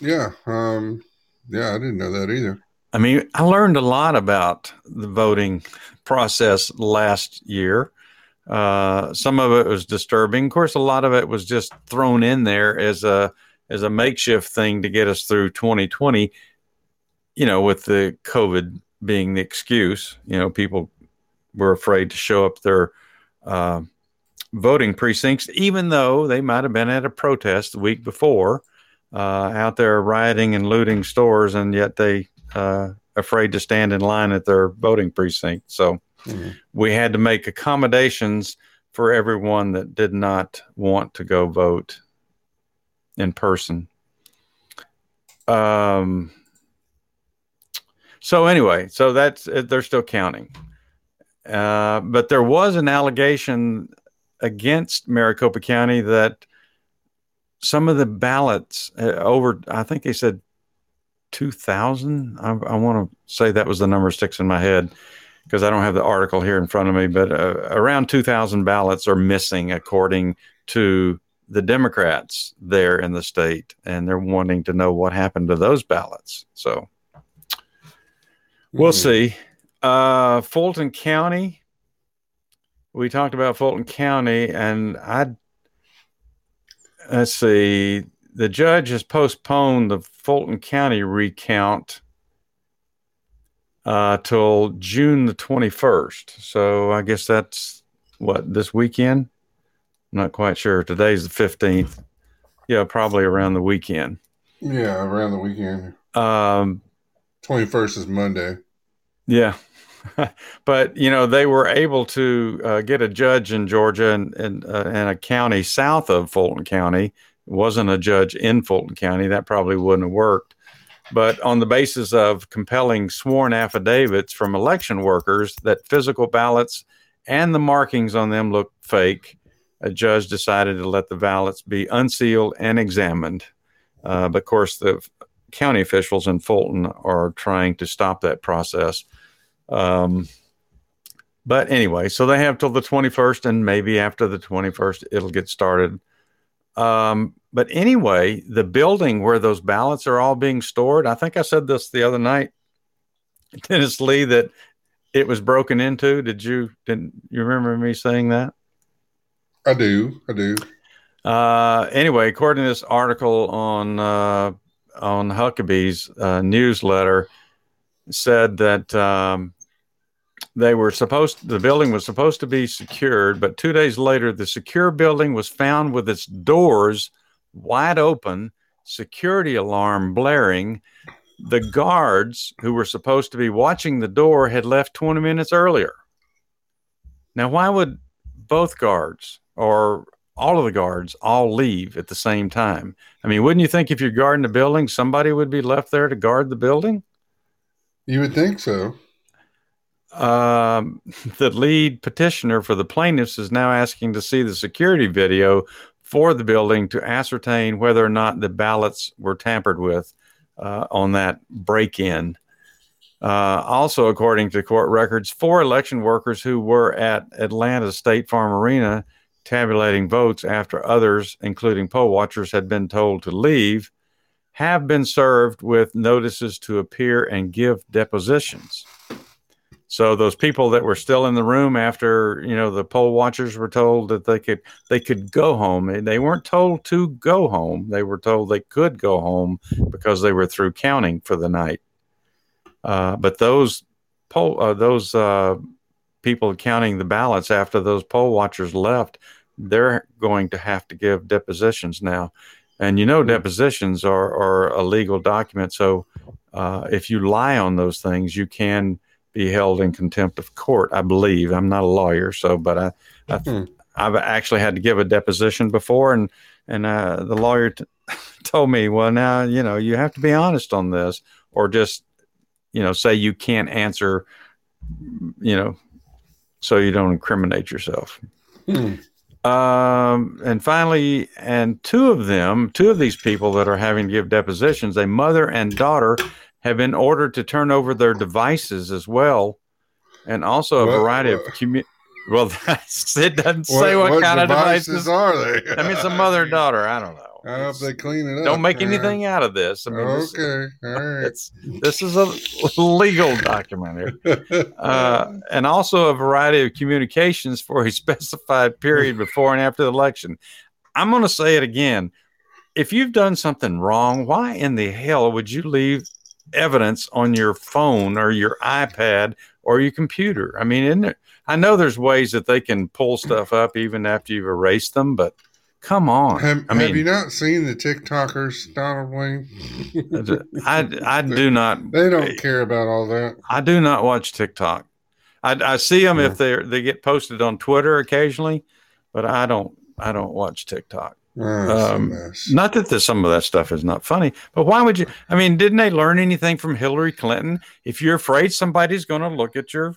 Yeah, um, yeah, I didn't know that either. I mean, I learned a lot about the voting process last year. Uh, some of it was disturbing. Of course, a lot of it was just thrown in there as a as a makeshift thing to get us through 2020. You know, with the COVID being the excuse, you know, people were afraid to show up their uh, voting precincts, even though they might have been at a protest the week before, out there rioting and looting stores, and yet they uh, afraid to stand in line at their voting precinct. So Mhm. we had to make accommodations for everyone that did not want to go vote in person. Um, so anyway, so that's uh, they're still counting, uh, but there was an allegation against Maricopa County that some of the ballots uh, over, I think they said two thousand. I, I want to say that was the number sticks in my head because I don't have the article here in front of me, but uh, around 2,000 ballots are missing according to the Democrats there in the state, and they're wanting to know what happened to those ballots. So we'll Mhm. see. Uh, Fulton County, we talked about Fulton County, and I let's see. The judge has postponed the Fulton County recount uh, till June the 21st. So I guess that's what this weekend. I'm not quite sure. Today's the 15th. Yeah, probably around the weekend. Yeah, around the weekend. Um, Twenty first is Monday. yeah. but, you know, they were able to uh, get a judge in Georgia and, and, uh, a county south of Fulton County. It wasn't a judge in Fulton County. That probably wouldn't have worked. But on the basis of compelling sworn affidavits from election workers that physical ballots and the markings on them look fake, a judge decided to let the ballots be unsealed and examined. Uh, but of course, the county officials in Fulton are trying to stop that process. Um, but anyway, so they have till the 21st, and maybe after the 21st, it'll get started. Um, but anyway, the building where those ballots are all being stored, I think I said this the other night, Dennis Lee, that it was broken into. Did you didn't you remember me saying that? I do. I do. Uh, anyway, according to this article on uh, on Huckabee's uh, newsletter, said that um, they were supposed the building was supposed to be secured, but two days later, the secure building was found with its doors wide open, security alarm blaring. The guards who were supposed to be watching the door had left 20 minutes earlier. Now, why would both guards or all of the guards all leave at the same time? I mean, wouldn't you think if you're guarding the building, somebody would be left there to guard the building? You would think so. Um, the lead petitioner for the plaintiffs is now asking to see the security video for the building to ascertain whether or not the ballots were tampered with uh, on that break in. Uh, also, according to court records, four election workers who were at Atlanta State Farm Arena tabulating votes after others, including poll watchers, had been told to leave, have been served with notices to appear and give depositions. So those people that were still in the room after you know the poll watchers were told that they could they could go home. They weren't told to go home. They were told they could go home because they were through counting for the night. Uh, but those poll uh, those uh, people counting the ballots after those poll watchers left they're going to have to give depositions now. And you know, depositions are, are a legal document. So uh, if you lie on those things, you can be held in contempt of court, I believe. I'm not a lawyer, so, but I, I Hmm. I've actually had to give a deposition before, and and uh, the lawyer t- told me, well, now you know you have to be honest on this, or just you know say you can't answer, you know, so you don't incriminate yourself. Hmm. Um, and finally, and two of them, two of these people that are having to give depositions, a mother and daughter, have been ordered to turn over their devices as well, and also a What- variety of commu- Well, that's, it doesn't say what, kind of devices. are they? I mean, it's a mother and daughter. I don't know. I hope they clean it up. Don't make anything out of this. I mean, this, okay, all right. it's, this is a legal document here. Uh, and also a variety of communications for a specified period before and after the election. I'm going to say it again. If you've done something wrong, why in the hell would you leave evidence on your phone or your iPad or your computer? I mean, isn't there, I know there's ways that they can pull stuff up even after you've erased them, but come on. have, I mean, have you not seen the TikTokers, Donald Wayne? I, I do not They don't care about all that. I do not watch TikTok. I, I see them Yeah. if they they get posted on Twitter occasionally, but I don't I don't watch TikTok. Oh, Um. Not that the, some of that stuff is not funny, but why would you? I mean, didn't they learn anything from Hillary Clinton? If you're afraid somebody's going to look at your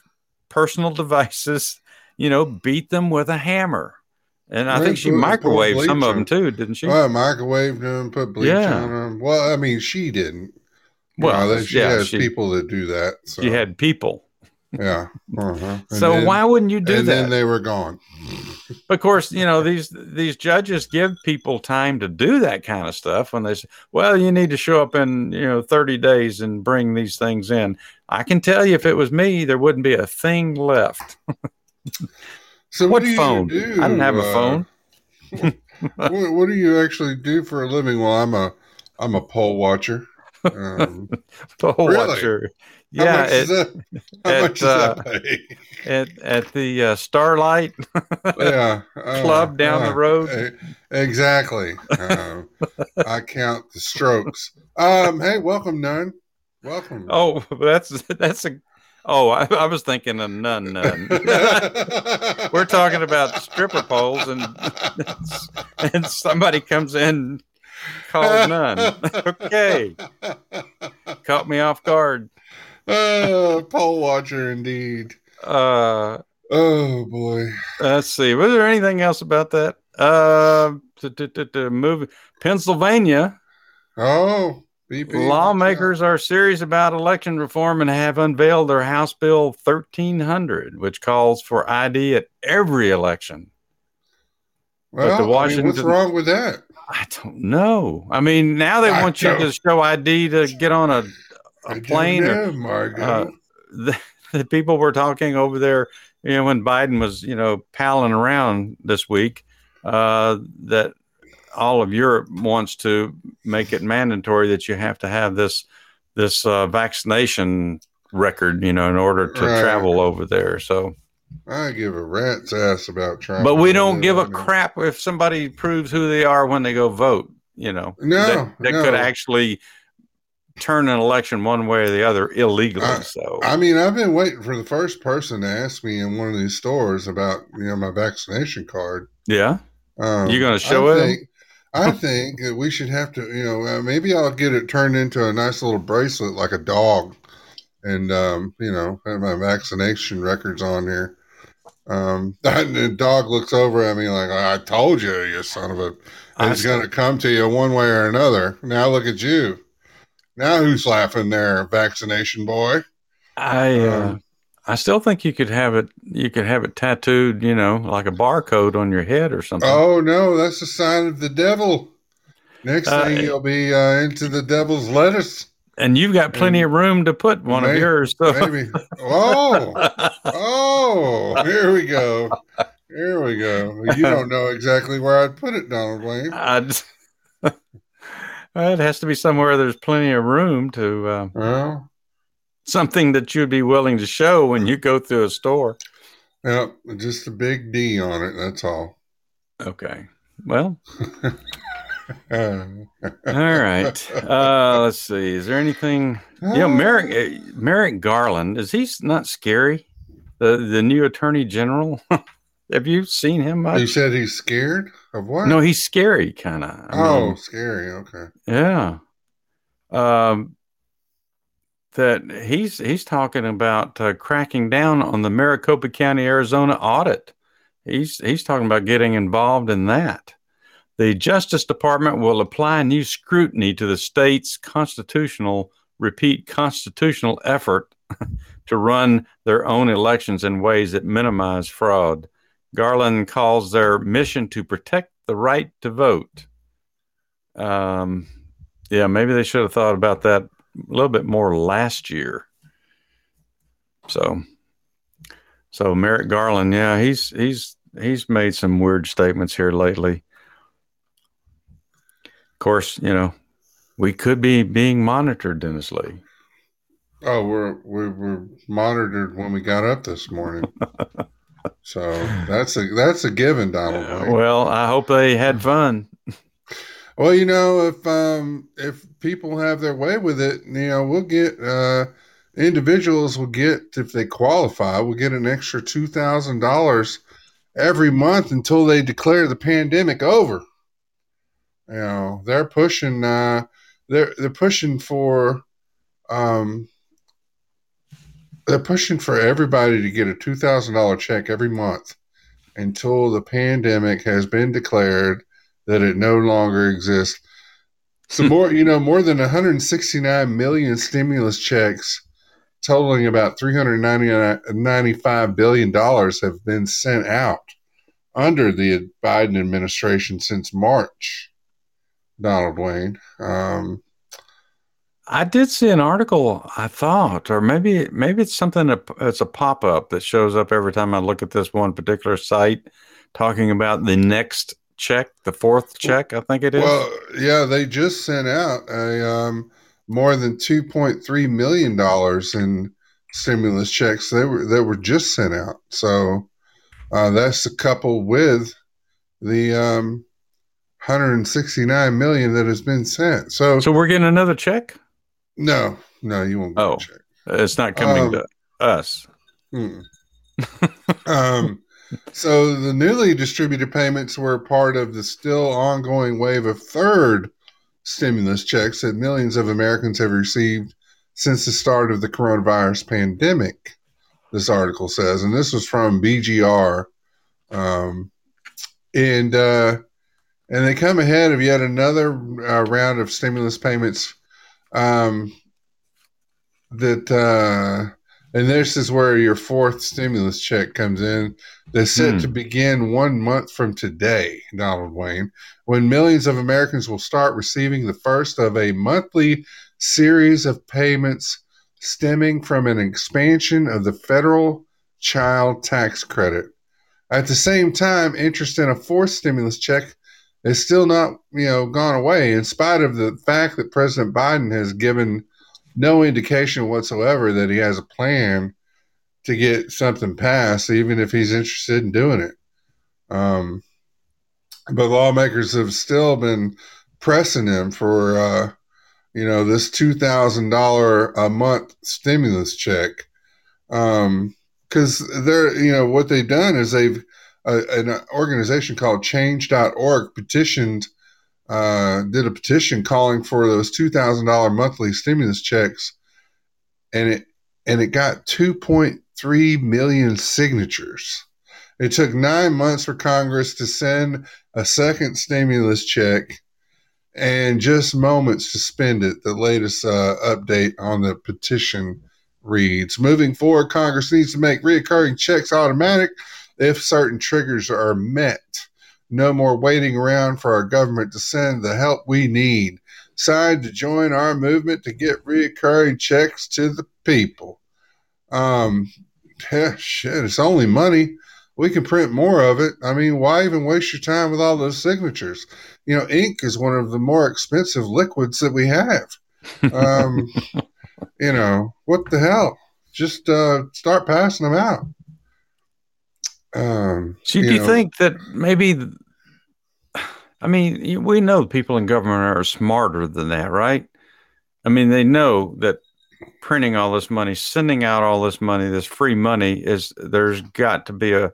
personal devices, you know, beat them with a hammer. And I think she put- put microwaved some of them too, didn't she? Well, microwaved them, put bleach Yeah. on them. Well, I mean, she didn't. You Well, know, she yeah, has she- people that do that. So, She had people. Yeah. Uh-huh. So then- why wouldn't you do and that? And then they were gone. of course, you know these these judges give people time to do that kind of stuff when they say, "Well, you need to show up in you know 30 days and bring these things in." I can tell you, if it was me, there wouldn't be a thing left. So What what, do you phone? do? I don't have a uh, phone. what, what do you actually do for a living? Well, I'm a I'm a poll watcher. Um, whole Really? watcher. Yeah, much is at, that? How at, much pay? at at the uh, Starlight yeah, uh, Club down the uh, road. exactly. Uh, I count the strokes. Um, hey, welcome, none. Welcome. Oh, that's that's a. Oh, I, I was thinking a nun nun. We're talking about stripper poles and and somebody comes in called none. Okay, caught me off guard. Oh, poll watcher indeed. Uh, Oh boy. let's see. Was there anything else about that? Uh, to, to, to, to move Pennsylvania Oh, BP. lawmakers are serious about election reform and have unveiled their House Bill 1300, which calls for ID at every election. Well, the I mean, what's wrong with that? I don't know. I mean, now they I want you to show ID to get on a, A plane. Or, know, Margot. uh, the, the people were talking over there, you know, when Biden was, you know, palling around this week, uh, that all of Europe wants to make it mandatory that you have to have this this uh, vaccination record, you know, in order to Right. travel over there. So, I give a rat's ass about Trump. but we don't give a crap if somebody proves who they are when they go vote. You know, No, that, that no. could actually turn an election one way or the other illegally. I- so, I mean, I've been waiting for the first person to ask me in one of these stores about you know my vaccination card. yeah. Um, You gonna show I it think, I think that we should have to, you know, uh, maybe I'll get it turned into a nice little bracelet like a dog, and um, you know, have my vaccination records on here. Um, the dog looks over at me like, "I told you, you son of a." It's going to come to you one way or another. Now look at you. Now who's laughing there, vaccination boy? I uh, Um, I still think you could have it. You could have it tattooed, you know, like a barcode on your head or something. Oh no, that's a sign of the devil. Next Uh, thing you'll be uh, into the devil's lettuce, and you've got plenty of room to put one of yours. So. maybe. oh, oh, here we go. Here we go. You don't know exactly where I'd put it, Donald Wayne. I'd, well, it has to be somewhere there's plenty of room to uh, Well, something that you'd be willing to show when you go through a store. yeah, just a big D on it. That's all. Okay. Well, Uh, all right. Uh, let's see. Is there anything? You know, Merrick uh, Merrick Garland is he not scary? The the new Attorney General. Have you seen him you said he's scared of what? No, he's scary, kind of. oh, scary. Okay. Yeah. Um, that he's he's talking about uh, cracking down on the Maricopa County, Arizona audit. He's he's talking about getting involved in that. The Justice Department will apply new scrutiny to the state's constitutional repeat constitutional effort to run their own elections in ways that minimize fraud. Garland calls their mission to protect the right to vote. Um, yeah, maybe they should have thought about that a little bit more last year. So, so Merrick Garland, yeah, he's he's he's made some weird statements here lately. Of course, you know, we could be being monitored, Dennis Lee. Oh, we're we were monitored when we got up this morning. so that's a that's a given, Donald. Wayne. well, I hope they had fun. Well, you know, if um if people have their way with it, you know, we'll get uh individuals will get if they qualify, we'll get an extra two thousand dollars every month until they declare the pandemic over. You know, they're pushing uh they're they're pushing for um they're pushing for everybody to get a two thousand dollar check every month until the pandemic has been declared that it no longer exists. So more, you know, more than 169 million stimulus checks, totaling about 395 billion dollars, have been sent out under the Biden administration since March. Donald Wayne. Um, I did see an article. I thought, or maybe maybe it's something. that- It's a pop up that shows up every time I look at this one particular site, talking about the next check, the fourth check. I think it is. Well, yeah, they just sent out a um, more than two point three million dollars in stimulus checks. They were that were just sent out. So uh, that's a couple with the um, hundred and sixty nine million that has been sent. So, so we're getting another check. No, no, you won't get Oh. check. It's not coming Um, to us. Mm. um, so the newly distributed payments were part of the still ongoing wave of third stimulus checks that millions of Americans have received since the start of the coronavirus pandemic. This article says, and this was from BGR, um, and uh, and they come ahead of yet another uh, round of stimulus payments um, that. Uh, and this is where your fourth stimulus check comes in. They're set Hmm. to begin one month from today, Donald Wayne, when millions of Americans will start receiving the first of a monthly series of payments stemming from an expansion of the federal child tax credit. At the same time, interest in a fourth stimulus check is still not, you know, gone away, in spite of the fact that President Biden has given no indication whatsoever that he has a plan to get something passed, even if he's interested in doing it. Um, but lawmakers have still been pressing him for, uh, you know, this two thousand dollar a month stimulus check, because they're, you know, what they've done is they've uh, an organization called Change.org petitioned uh, did a petition calling for those two thousand dollar monthly stimulus checks, and it and it got two point three million signatures. It took nine months for Congress to send a second stimulus check, and just moments to spend it. The latest uh, update on the petition reads: Moving forward, Congress needs to make reoccurring checks automatic if certain triggers are met. No more waiting around for our government to send the help we need. Signed to join our movement to get reoccurring checks to the people. Um, yeah, shit, it's only money. We can print more of it. I mean, why even waste your time with all those signatures? You know, ink is one of the more expensive liquids that we have. Um, you know, what the hell? Just uh, start passing them out. Um, So do you know, think that maybe I mean, we know people in government are smarter than that, right? I mean, they know that printing all this money, sending out all this money, this free money is there's got to be a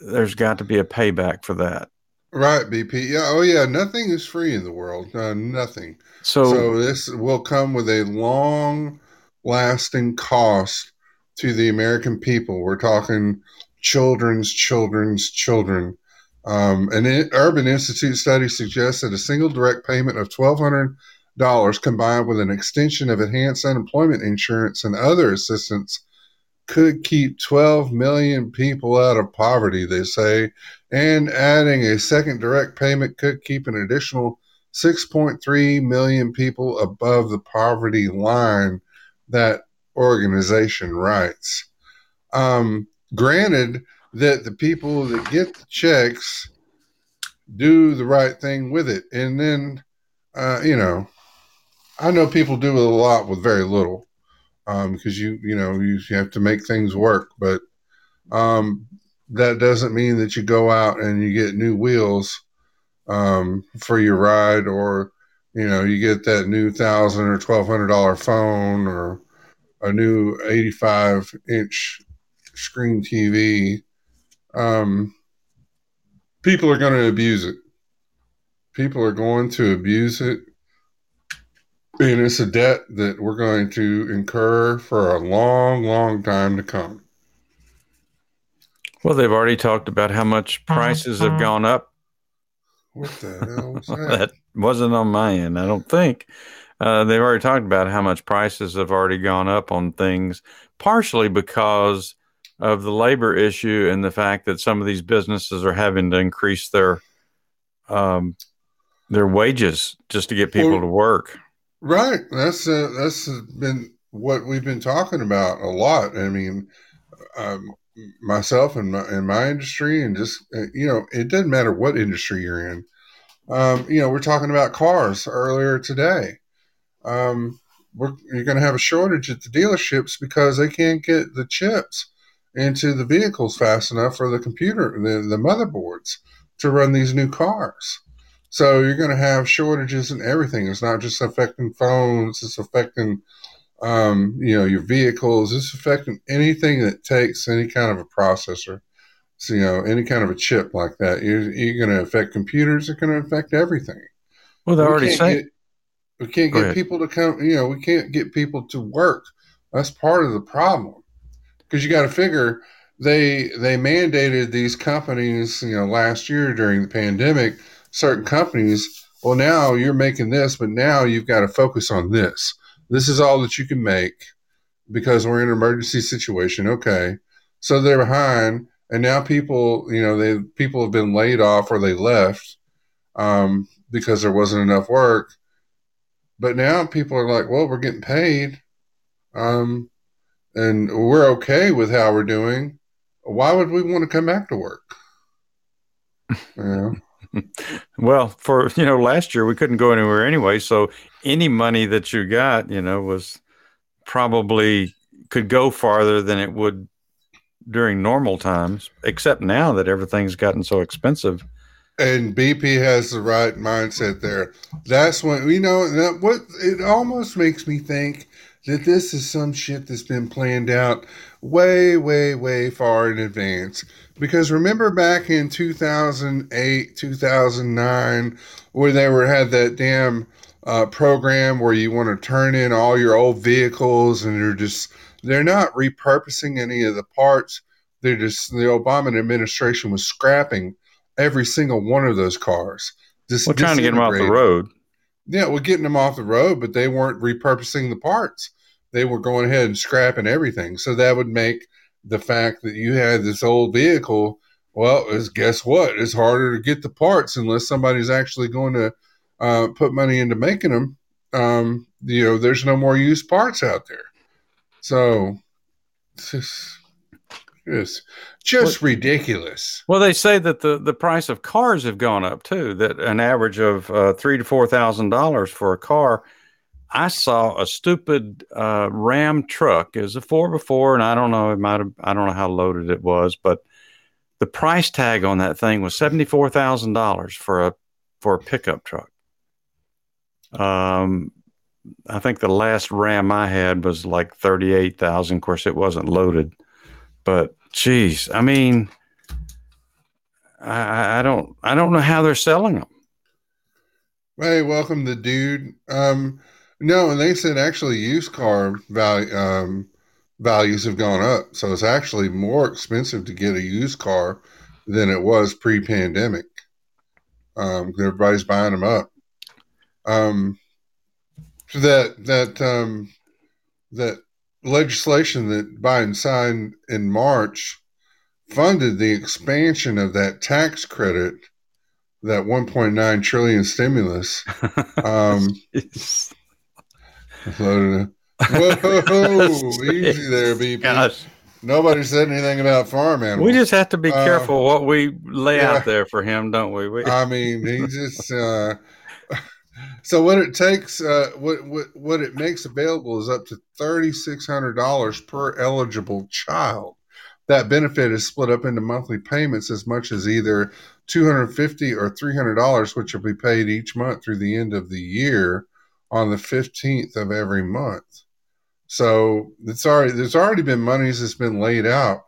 there's got to be a payback for that. Right, BP. Yeah. Oh, yeah. Nothing is free in the world. Uh, nothing. So, so this will come with a long lasting cost to the American people. We're talking children's children's children. Um, an Urban Institute study suggests that a single direct payment of $1,200 combined with an extension of enhanced unemployment insurance and other assistance could keep 12 million people out of poverty, they say. And adding a second direct payment could keep an additional 6.3 million people above the poverty line, that organization rights. Um, granted that the people that get the checks do the right thing with it. And then, uh, you know, I know people do a lot with very little because um, you, you know, you have to make things work. But um, that doesn't mean that you go out and you get new wheels um, for your ride or, you know, you get that new thousand or twelve hundred dollar phone or a new 85 inch screen TV, um, people are going to abuse it. People are going to abuse it. And it's a debt that we're going to incur for a long, long time to come. Well, they've already talked about how much prices have gone up. What the hell was that? that wasn't on my end, I don't think. Uh, they've already talked about how much prices have already gone up on things, partially because of the labor issue and the fact that some of these businesses are having to increase their um, their wages just to get people well, to work. Right. That's uh, that's been what we've been talking about a lot. I mean, um, myself and my in my industry, and just uh, you know, it doesn't matter what industry you're in. Um, you know, we're talking about cars earlier today. Um, you're going to have a shortage at the dealerships because they can't get the chips into the vehicles fast enough for the computer, the, the motherboards to run these new cars. So you're going to have shortages in everything. It's not just affecting phones; it's affecting, um, you know, your vehicles. It's affecting anything that takes any kind of a processor. So you know, any kind of a chip like that. You're, you're going to affect computers. It's going to affect everything. Well, they're already say we can't Go get ahead. people to come. You know, we can't get people to work. That's part of the problem because you got to figure they they mandated these companies. You know, last year during the pandemic, certain companies. Well, now you're making this, but now you've got to focus on this. This is all that you can make because we're in an emergency situation. Okay, so they're behind, and now people, you know, they people have been laid off or they left um, because there wasn't enough work but now people are like, well, we're getting paid. Um, and we're okay with how we're doing. Why would we want to come back to work? Yeah. well, for you know, last year we couldn't go anywhere anyway, so any money that you got, you know, was probably could go farther than it would during normal times. Except now that everything's gotten so expensive, and BP has the right mindset there. That's when you know that what it almost makes me think that this is some shit that's been planned out way, way, way far in advance. Because remember back in 2008, 2009, where they were had that damn uh, program where you want to turn in all your old vehicles and they're just they're not repurposing any of the parts. They're just the Obama administration was scrapping every single one of those cars. Dis- we're trying to get them off the road. Yeah, we're getting them off the road, but they weren't repurposing the parts. They were going ahead and scrapping everything. So that would make the fact that you had this old vehicle, well, is guess what? It's harder to get the parts unless somebody's actually going to uh, put money into making them. Um, you know, there's no more used parts out there. So, just, just just well, ridiculous. Well, they say that the, the price of cars have gone up too. That an average of uh, three to four thousand dollars for a car. I saw a stupid uh, Ram truck. It was a four before, and I don't know. It might have. I don't know how loaded it was, but the price tag on that thing was seventy four thousand dollars for a for a pickup truck. Um, I think the last Ram I had was like thirty eight thousand. Of course, it wasn't loaded, but geez, I mean, I, I don't I don't know how they're selling them. Hey, welcome the dude. Um, no, and they said actually used car value um, values have gone up, so it's actually more expensive to get a used car than it was pre-pandemic. Um, everybody's buying them up. Um, so that that um, that legislation that Biden signed in March funded the expansion of that tax credit, that 1.9 trillion stimulus. Um, Whoa, easy there, BP. Gosh, Nobody said anything about farm animals. we just have to be Uh, careful what we lay yeah. out there for him, don't we? we I mean, he just. Uh, so what it takes, uh, what what what it makes available is up to thirty six hundred dollars per eligible child. That benefit is split up into monthly payments as much as either two hundred fifty or three hundred dollars, which will be paid each month through the end of the year on the fifteenth of every month. So it's already there's already been monies that's been laid out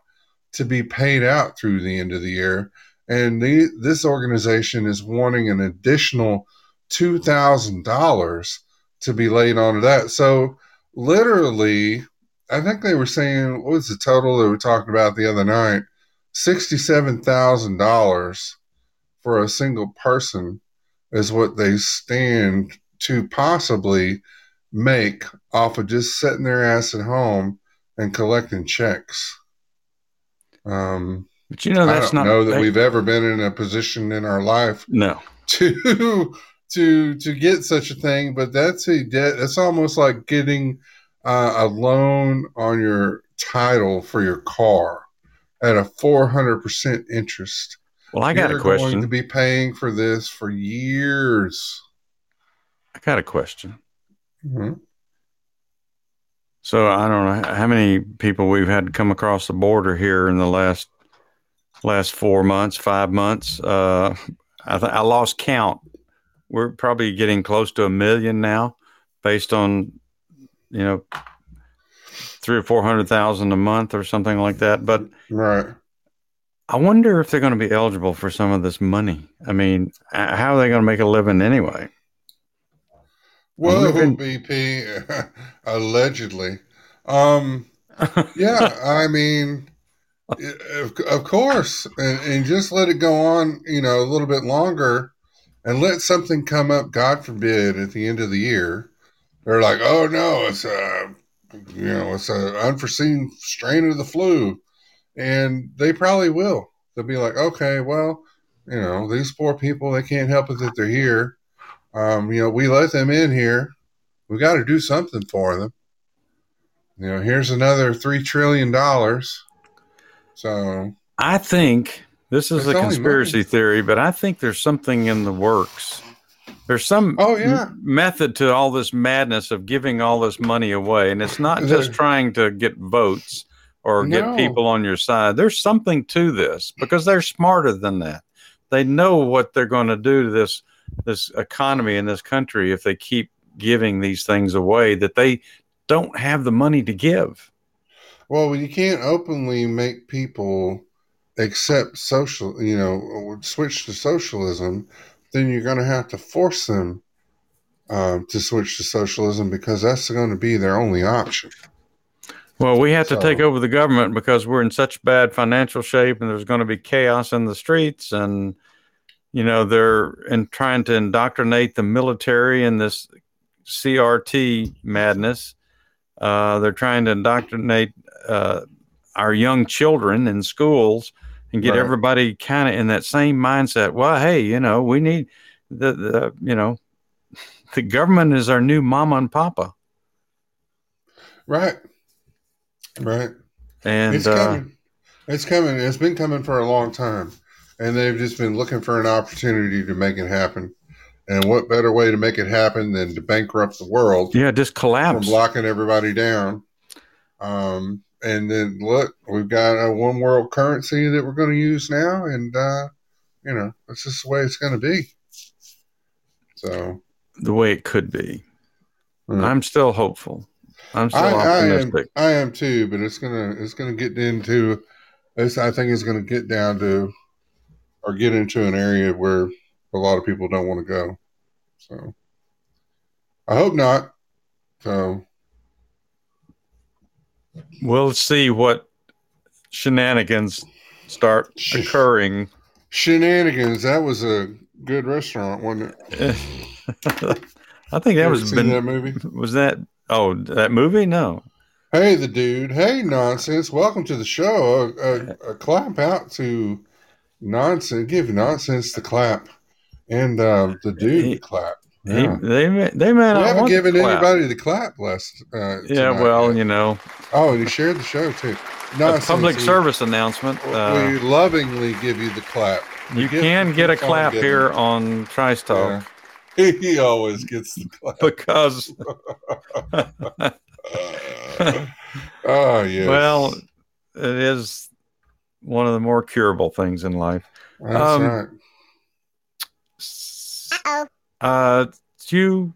to be paid out through the end of the year and the, this organization is wanting an additional two thousand dollars to be laid onto that. So literally, I think they were saying what was the total they were talking about the other night? Sixty-seven thousand dollars for a single person is what they stand to possibly make off of just sitting their ass at home and collecting checks. Um, but you know I that's don't not know that they- we've ever been in a position in our life no. to to to get such a thing, but that's a debt. That's almost like getting uh, a loan on your title for your car at a four hundred percent interest. Well, I got a question. You're a question. Going to be paying for this for years. I got a question. Mhm. So I don't know how many people we've had come across the border here in the last last four months, five months. Uh, I th- I lost count. We're probably getting close to a million now, based on you know three or four hundred thousand a month or something like that. But Right. I wonder if they're going to be eligible for some of this money. I mean, how are they going to make a living anyway? Living- BP, allegedly. Um, yeah, I mean, of, of course, and, and just let it go on, you know, a little bit longer, and let something come up. God forbid, at the end of the year, they're like, "Oh no, it's a, you know, it's an unforeseen strain of the flu," and they probably will. They'll be like, "Okay, well, you know, these poor people, they can't help it that they're here." Um, you know, we let them in here. We got to do something for them. You know, here's another three trillion dollars. So I think this is It's a conspiracy theory, but I think there's something in the works. There's some Oh, yeah. m- method to all this madness of giving all this money away, and it's not just trying to get votes or No. get people on your side. There's something to this because they're smarter than that. They know what they're going to do to this this economy in this country if they keep giving these things away that they don't have the money to give. well, you can't openly make people accept social, you know, switch to socialism. Then you're going to have to force them um, to switch to socialism because that's going to be their only option. Well, we have to take over the government because we're in such bad financial shape, and there's going to be chaos in the streets, and you know they're in trying to indoctrinate the military in this CRT madness. Uh, they're trying to indoctrinate uh, our young children in schools and get Right. everybody kind of in that same mindset. Well, hey, you know, we need the, the you know the government is our new mama and papa, Right. Right. and it's uh, coming. It's coming. It's been coming for a long time, and they've just been looking for an opportunity to make it happen. And what better way to make it happen than to bankrupt the world yeah, just collapse. from locking everybody down? Um, and then look, we've got a one world currency that we're going to use now, and uh, you know that's just the way it's going to be. So The way it could be. Mm. I'm still hopeful. I'm still I, I am, optimistic. I am too, but it's gonna it's gonna get into. It's, I think it's gonna get down to, or get into an area where a lot of people don't want to go. So, I hope not. So We'll see what shenanigans start occurring. shenanigans. That was a good restaurant, wasn't it? I think that was been that movie. was that oh that movie no Hey, the dude. Hey, nonsense. Welcome to the show. A, a, a clap out to nonsense. Give nonsense the clap, and uh, the dude the clap. He- Yeah. they may they may We not haven't want given to clap. anybody the clap last. Uh, yeah tonight well yet. you know Oh, and you shared the show too. a Nonsense. public we, service announcement uh, we lovingly give you the clap. We you give- can get a clap giving. here on Trice Talk Yeah. He always gets the clap. because oh yes. well it is one of the more curable things in life that's um, right. uh do you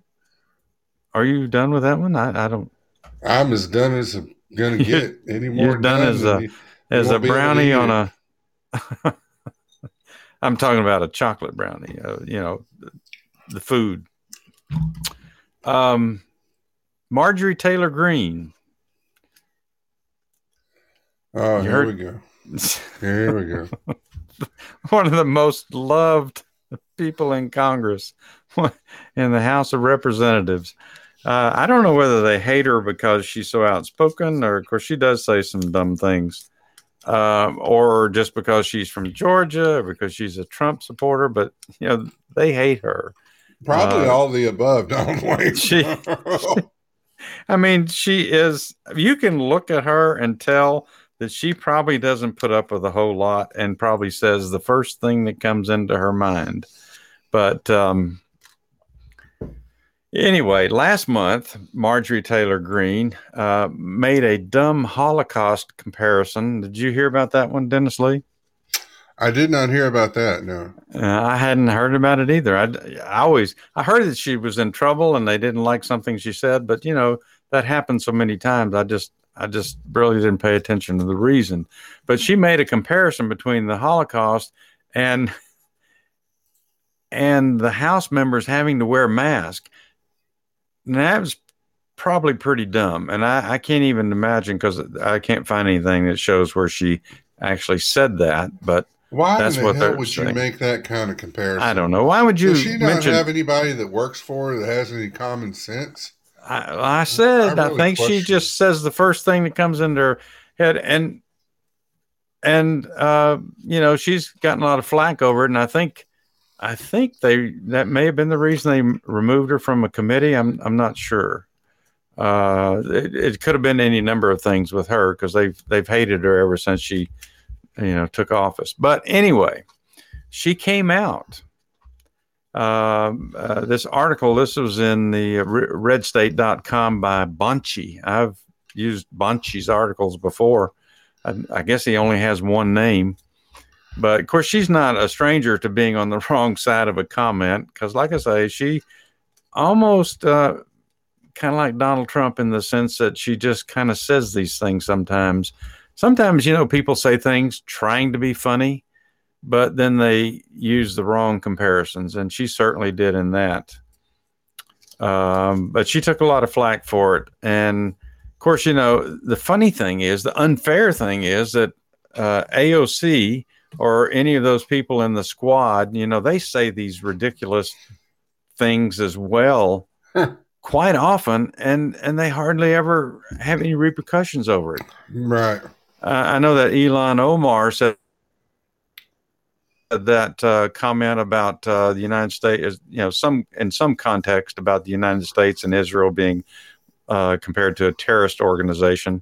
are you done with that one i, I don't I'm as done as I'm gonna get. Any more you're done as a- you- as a won't be able to brownie on a i'm talking about a chocolate brownie uh, you know the food um marjorie taylor greene Oh, You here heard- we go. Here we go. one of the most loved people in congress in the house of representatives uh, i don't know whether they hate her because she's so outspoken or of course she does say some dumb things um, or just because she's from georgia or because she's a trump supporter but you know they hate her Probably Uh, all the above, Donald Wayne. she- I mean, she is. You can look at her and tell that she probably doesn't put up with a whole lot, and probably says the first thing that comes into her mind. But um, anyway, last month, Marjorie Taylor Greene uh, made a dumb Holocaust comparison. Did you hear about that one, Dennis Lee? I did not hear about that. No. Uh, I hadn't heard about it either. I, I always I heard that she was in trouble and they didn't like something she said, but you know that happened so many times. I just I just really didn't pay attention to the reason. But she made a comparison between the Holocaust and and the House members having to wear masks. That was probably pretty dumb, and I, I can't even imagine because I can't find anything that shows where she actually said that. But Why That's in the what hell would you make that kind of comparison? I don't know why would you Does she not mention have anybody that works for her that has any common sense? I, I said, I, I really think she just says the first thing that comes into her head, and and uh, you know she's gotten a lot of flack over it, and I think I think they that may have been the reason they removed her from a committee. I'm I'm not sure. Uh, it, it could have been any number of things with her because they've they've hated her ever since she you know took office. But anyway, she came out um, uh, this article, this was in the uh, redstate.com by Bonchie. I've used Bonchie's articles before. I, I guess he only has one name. But of course, she's not a stranger to being on the wrong side of a comment because, like I say, she almost uh, kind of like Donald Trump in the sense that she just kind of says these things sometimes. Sometimes, you know, people say things trying to be funny but then they use the wrong comparisons, and she certainly did in that. Um, but she took a lot of flack for it, and of course, you know the funny thing is, the unfair thing is that uh, AOC or any of those people in the squad, you know, they say these ridiculous things as well, quite often, and and they hardly ever have any repercussions over it. Right. Uh, I know that Ilhan Omar said that uh, comment about uh, the United States, is, you know, some in some context about the United States and Israel being uh, compared to a terrorist organization,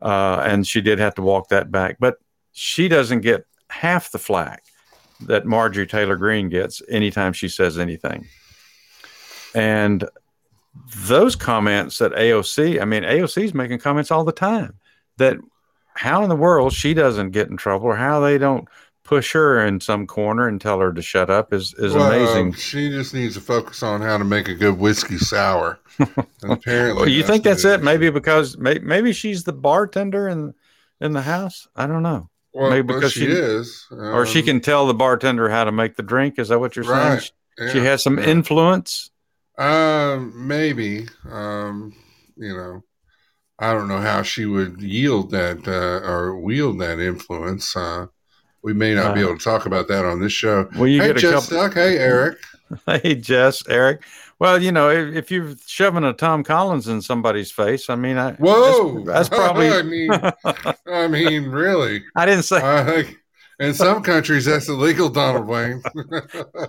uh, and she did have to walk that back. But she doesn't get half the flack that Marjorie Taylor Greene gets anytime she says anything. And those comments that AOC, I mean, AOC is making comments all the time. that how in the world she doesn't get in trouble or how they don't push her in some corner and tell her to shut up is is Well, amazing. She just needs to focus on how to make a good whiskey sour. Apparently, Well, you think that's it? Maybe because may, maybe she's the bartender in in the house. I don't know. Well, maybe well, because she, she- is, or she um, can tell the bartender how to make the drink. Is that what you're saying? Right. She, she yeah. has some yeah. influence. Um, maybe. Um, you know, I don't know how she would yield that uh, or wield that influence. Uh, we may not be Uh, able to talk about that on this show. Well, you hey, get a Jet couple. Stuck. Hey, Eric. Hey, Jess, Eric. Well, you know, if, if you're shoving a Tom Collins in somebody's face, I mean, I Whoa, that's, that's probably. I mean, I mean, really. I didn't say in some countries that's illegal, Donald Wayne.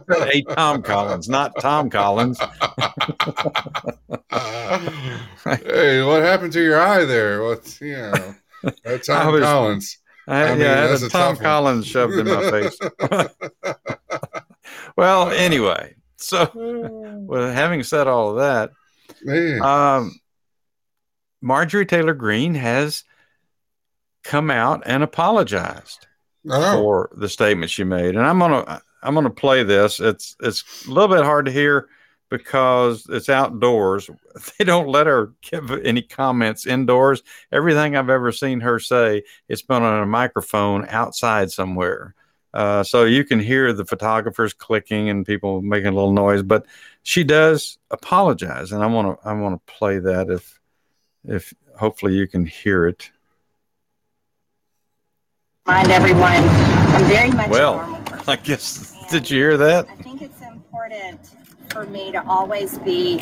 hey, Tom Collins, not Tom Collins. hey, what happened to your eye there? What's you know? That's I Tom was- Collins. I, I mean, yeah, that's a Tom. Collins shoved in my face. well, anyway, so well, having said all of that, Man, um, Marjorie Taylor Greene has come out and apologized oh, for the statement she made, and I'm gonna I'm gonna play this. It's it's a little bit hard to hear because it's outdoors. They don't let her give any comments indoors. Everything I've ever seen her say, it's been on a microphone outside somewhere. Uh, so you can hear the photographers clicking and people making a little noise, but she does apologize, and I want to I want to play that if if hopefully you can hear it. remind everyone I'm very much Well, a normal person. I guess did you hear that? I think it's important for me to always be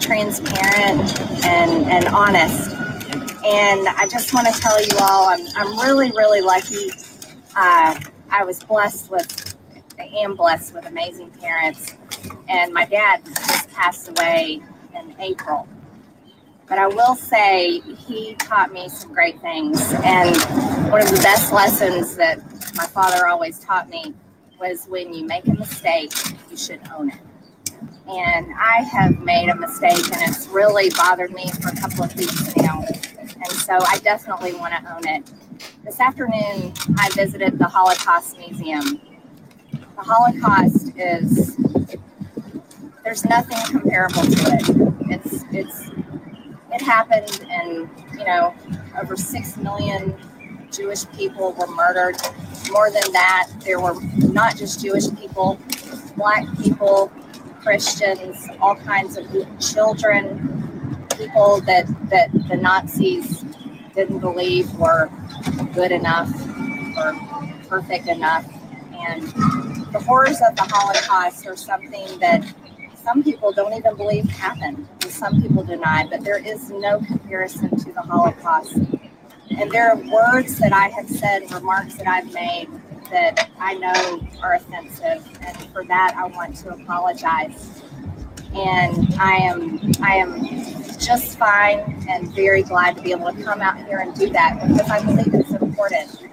transparent and, and honest. And I just want to tell you all, I'm, I'm really, really lucky. Uh, I was blessed with, I am blessed with amazing parents. And my dad just passed away in April. But I will say he taught me some great things. And one of the best lessons that my father always taught me was when you make a mistake, you should own it. And I have made a mistake, and it's really bothered me for a couple of weeks now. And so I definitely want to own it. This afternoon, I visited the Holocaust Museum. The Holocaust is, there's nothing comparable to it. It's, it's, it happened, and you know, over six million Jewish people were murdered. More than that, there were not just Jewish people, black people, Christians, all kinds of children, people that, that the Nazis didn't believe were good enough or perfect enough. And the horrors of the Holocaust are something that some people don't even believe happened, and some people deny, but there is no comparison to the Holocaust. And there are words that I have said, remarks that I've made that I know are offensive, and for that I want to apologize. And I am I am just fine and very glad to be able to come out here and do that because I believe it's important.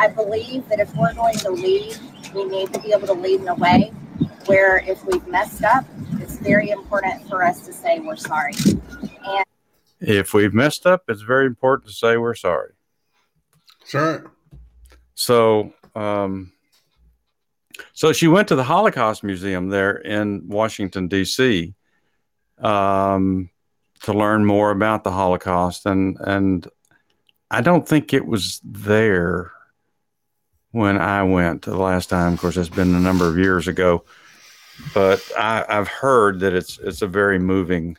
I believe that if we're going to lead, we need to be able to lead in a way where if we've messed up, it's very important for us to say we're sorry. And If we've messed up, it's very important to say we're sorry. that's right. So, um, so she went to the Holocaust Museum there in Washington D.C. Um, to learn more about the Holocaust, and and I don't think it was there when I went the last time. Of course, it's been a number of years ago, but I, I've heard that it's it's a very moving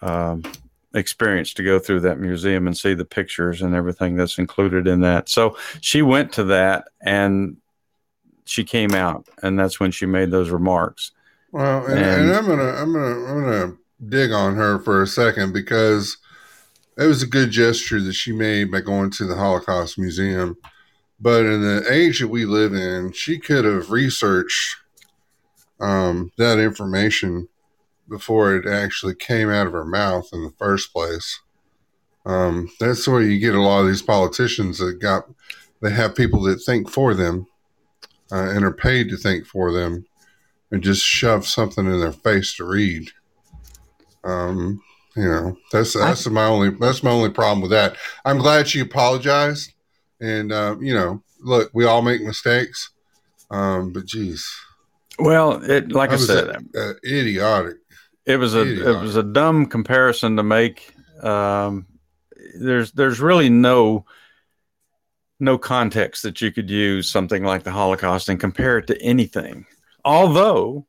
um, experience to go through that museum and see the pictures and everything that's included in that. So she went to that and she came out, and that's when she made those remarks. Well, and, And- and I'm gonna I'm gonna I'm gonna dig on her for a second because it was a good gesture that she made by going to the Holocaust Museum. But in the age that we live in, she could have researched um, that information before it actually came out of her mouth in the first place. Um, that's where you get a lot of these politicians that got they have people that think for them uh, and are paid to think for them and just shove something in their face to read. Um, you know, that's that's my only that's my only problem with that. I'm glad she apologized, and uh, you know, look, we all make mistakes, um, but geez, Well, it like I was said, a- a idiotic. it was a Idiotic. it was a dumb comparison to make. Um, there's there's really no no context that you could use something like the Holocaust and compare it to anything. Although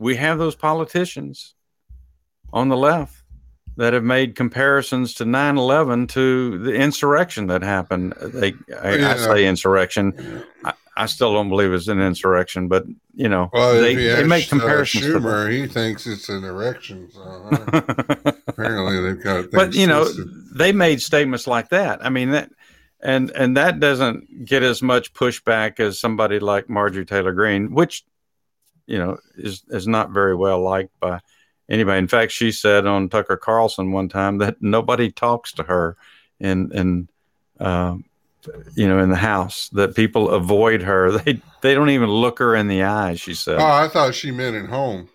we have those politicians on the left that have made comparisons to 9-11 to the insurrection that happened. They I, Yeah. I say insurrection. I, I still don't believe it's an insurrection, but you know Well, they, you they make uh, comparisons. to Schumer, he thinks it's an erection. So uh, apparently, they've got. but you know twisted. they made statements like that i mean that and and that doesn't get as much pushback as somebody like marjorie taylor greene which you know is is not very well liked by anybody in fact she said on tucker carlson one time that nobody talks to her in in um, you know in the house that people avoid her they they don't even look her in the eyes she said Oh, I thought she meant at home.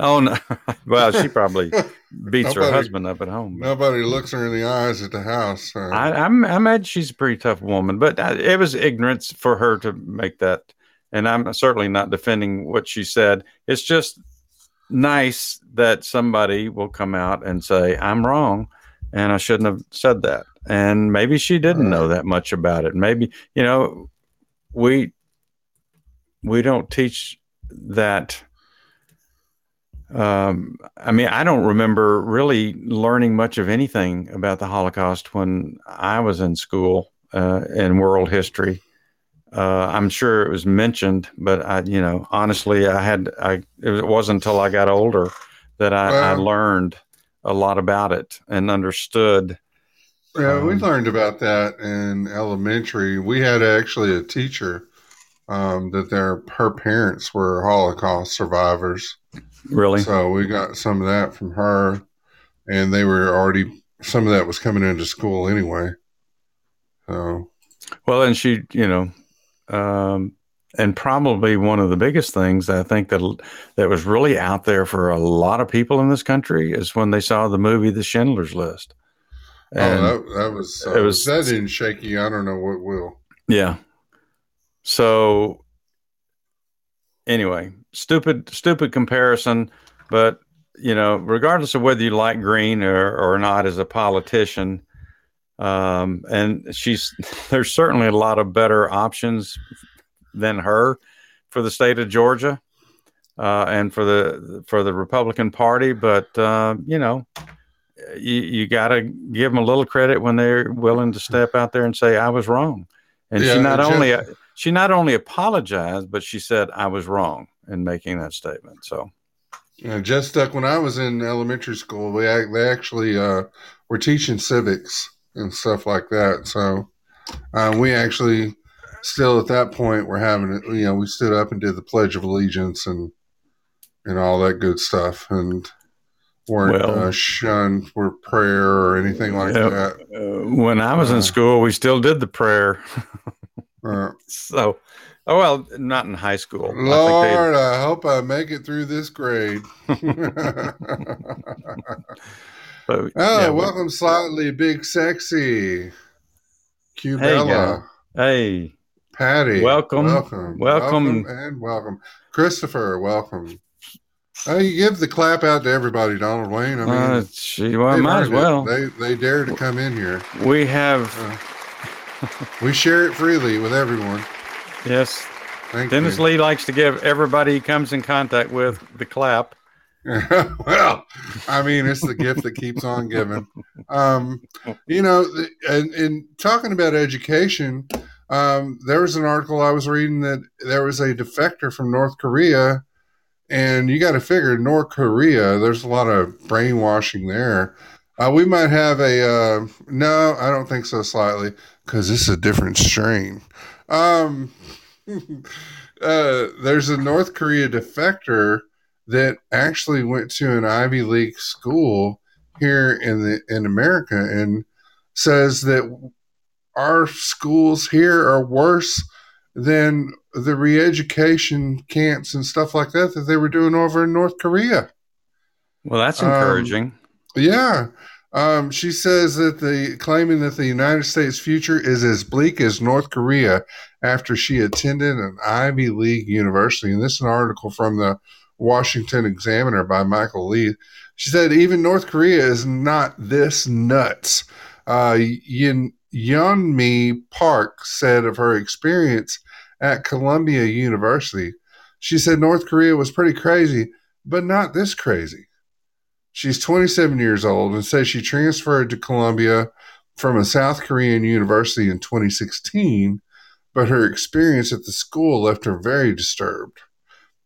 oh no well she probably beats her husband up at home Nobody looks her in the eyes at the house. So. I, I'm, I imagine she's a pretty tough woman, but uh, it was ignorance for her to make that. And I'm certainly not defending what she said. It's just nice that somebody will come out and say, I'm wrong and I shouldn't have said that. And maybe she didn't know that much about it. Maybe, you know, we, we don't teach that um, I mean, I don't remember really learning much of anything about the Holocaust when I was in school uh, in world history. Uh, I'm sure it was mentioned, but I, you know, honestly, I had, I, it wasn't until I got older that I, I learned a lot about it and understood. Yeah, we Um, learned about that in elementary. We had actually a teacher um, that their her parents were Holocaust survivors, Really, so we got some of that from her, and they were already some of that was coming into school anyway. So Well, and she, you know, um, and probably one of the biggest things I think that that was really out there for a lot of people in this country is when they saw the movie The Schindler's List. And oh, that, that was uh, it was- that didn't shake you. I don't know what will. yeah. So anyway, stupid, stupid comparison, but you know, regardless of whether you like Greene or, or not as a politician, um, and she's there's certainly a lot of better options than her for the state of Georgia uh, and for the for the Republican Party. But uh, you know, you, you got to give them a little credit when they're willing to step out there and say I was wrong. And Yeah, she not only she not only apologized, but she said I was wrong in making that statement. So Yeah, just stuck when I was in elementary school. We they actually uh, were teaching civics and stuff like that. So um, we actually still at that point we're having it. You know, we stood up and did the Pledge of Allegiance and and all that good stuff, and weren't Well- uh, shunned for prayer or anything like Yeah. that. uh, when I was Uh. in school, we still did the prayer. Uh, So, oh well, not in high school. I think Lord, I hope I make it through this grade. but, Oh, yeah, welcome, slightly big, sexy, Cubella, gal. Hey, Patty. Welcome, welcome, welcome. and welcome, Christopher. Welcome. Oh, you give the clap out to everybody, Donald Wayne. I mean, uh, gee, well, might as well. They they dare to come in here. We have We share it freely with everyone. yes. Thank Dennis you. Lee likes to give everybody he comes in contact with the clap. well, I mean, it's the gift that keeps on giving. Um, you know, and talking about education, um, there was an article I was reading that there was a defector from North Korea, and you got to figure North Korea. There's a lot of brainwashing there. Uh, we might have a uh, no, I don't think so. Slightly because this is a different strain. Um, uh, there's a North Korea defector that actually went to an Ivy League school here in the in America and says that our schools here are worse than the re-education camps and stuff like that that they were doing over in North Korea. Well, that's Um, encouraging. Yeah. Um, she says that the claiming that the United States future is as bleak as North Korea after she attended an Ivy League university. And this is an article from the Washington Examiner by Michael Lee. She said even North Korea is not this nuts. Uh, Yin, Park said of her experience at Columbia University. She said North Korea was pretty crazy, but not this crazy. She's 27 years old and says she transferred to Columbia from a South Korean university in 2016, but her experience at the school left her very disturbed.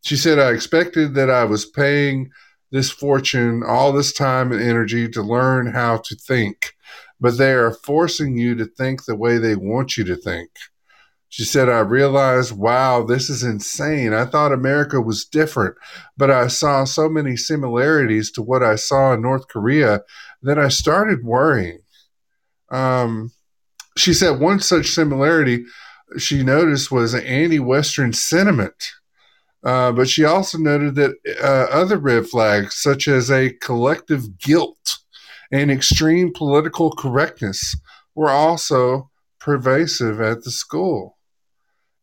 She said, I expected that I was paying this fortune, all this time and energy to learn how to think, but they are forcing you to think the way they want you to think. She said, I realized, wow, this is insane. I thought America was different, but I saw so many similarities to what I saw in North Korea that I started worrying. Um, she said one such similarity she noticed was anti Western sentiment. Uh, but she also noted that uh, other red flags, such as a collective guilt and extreme political correctness, were also pervasive at the school.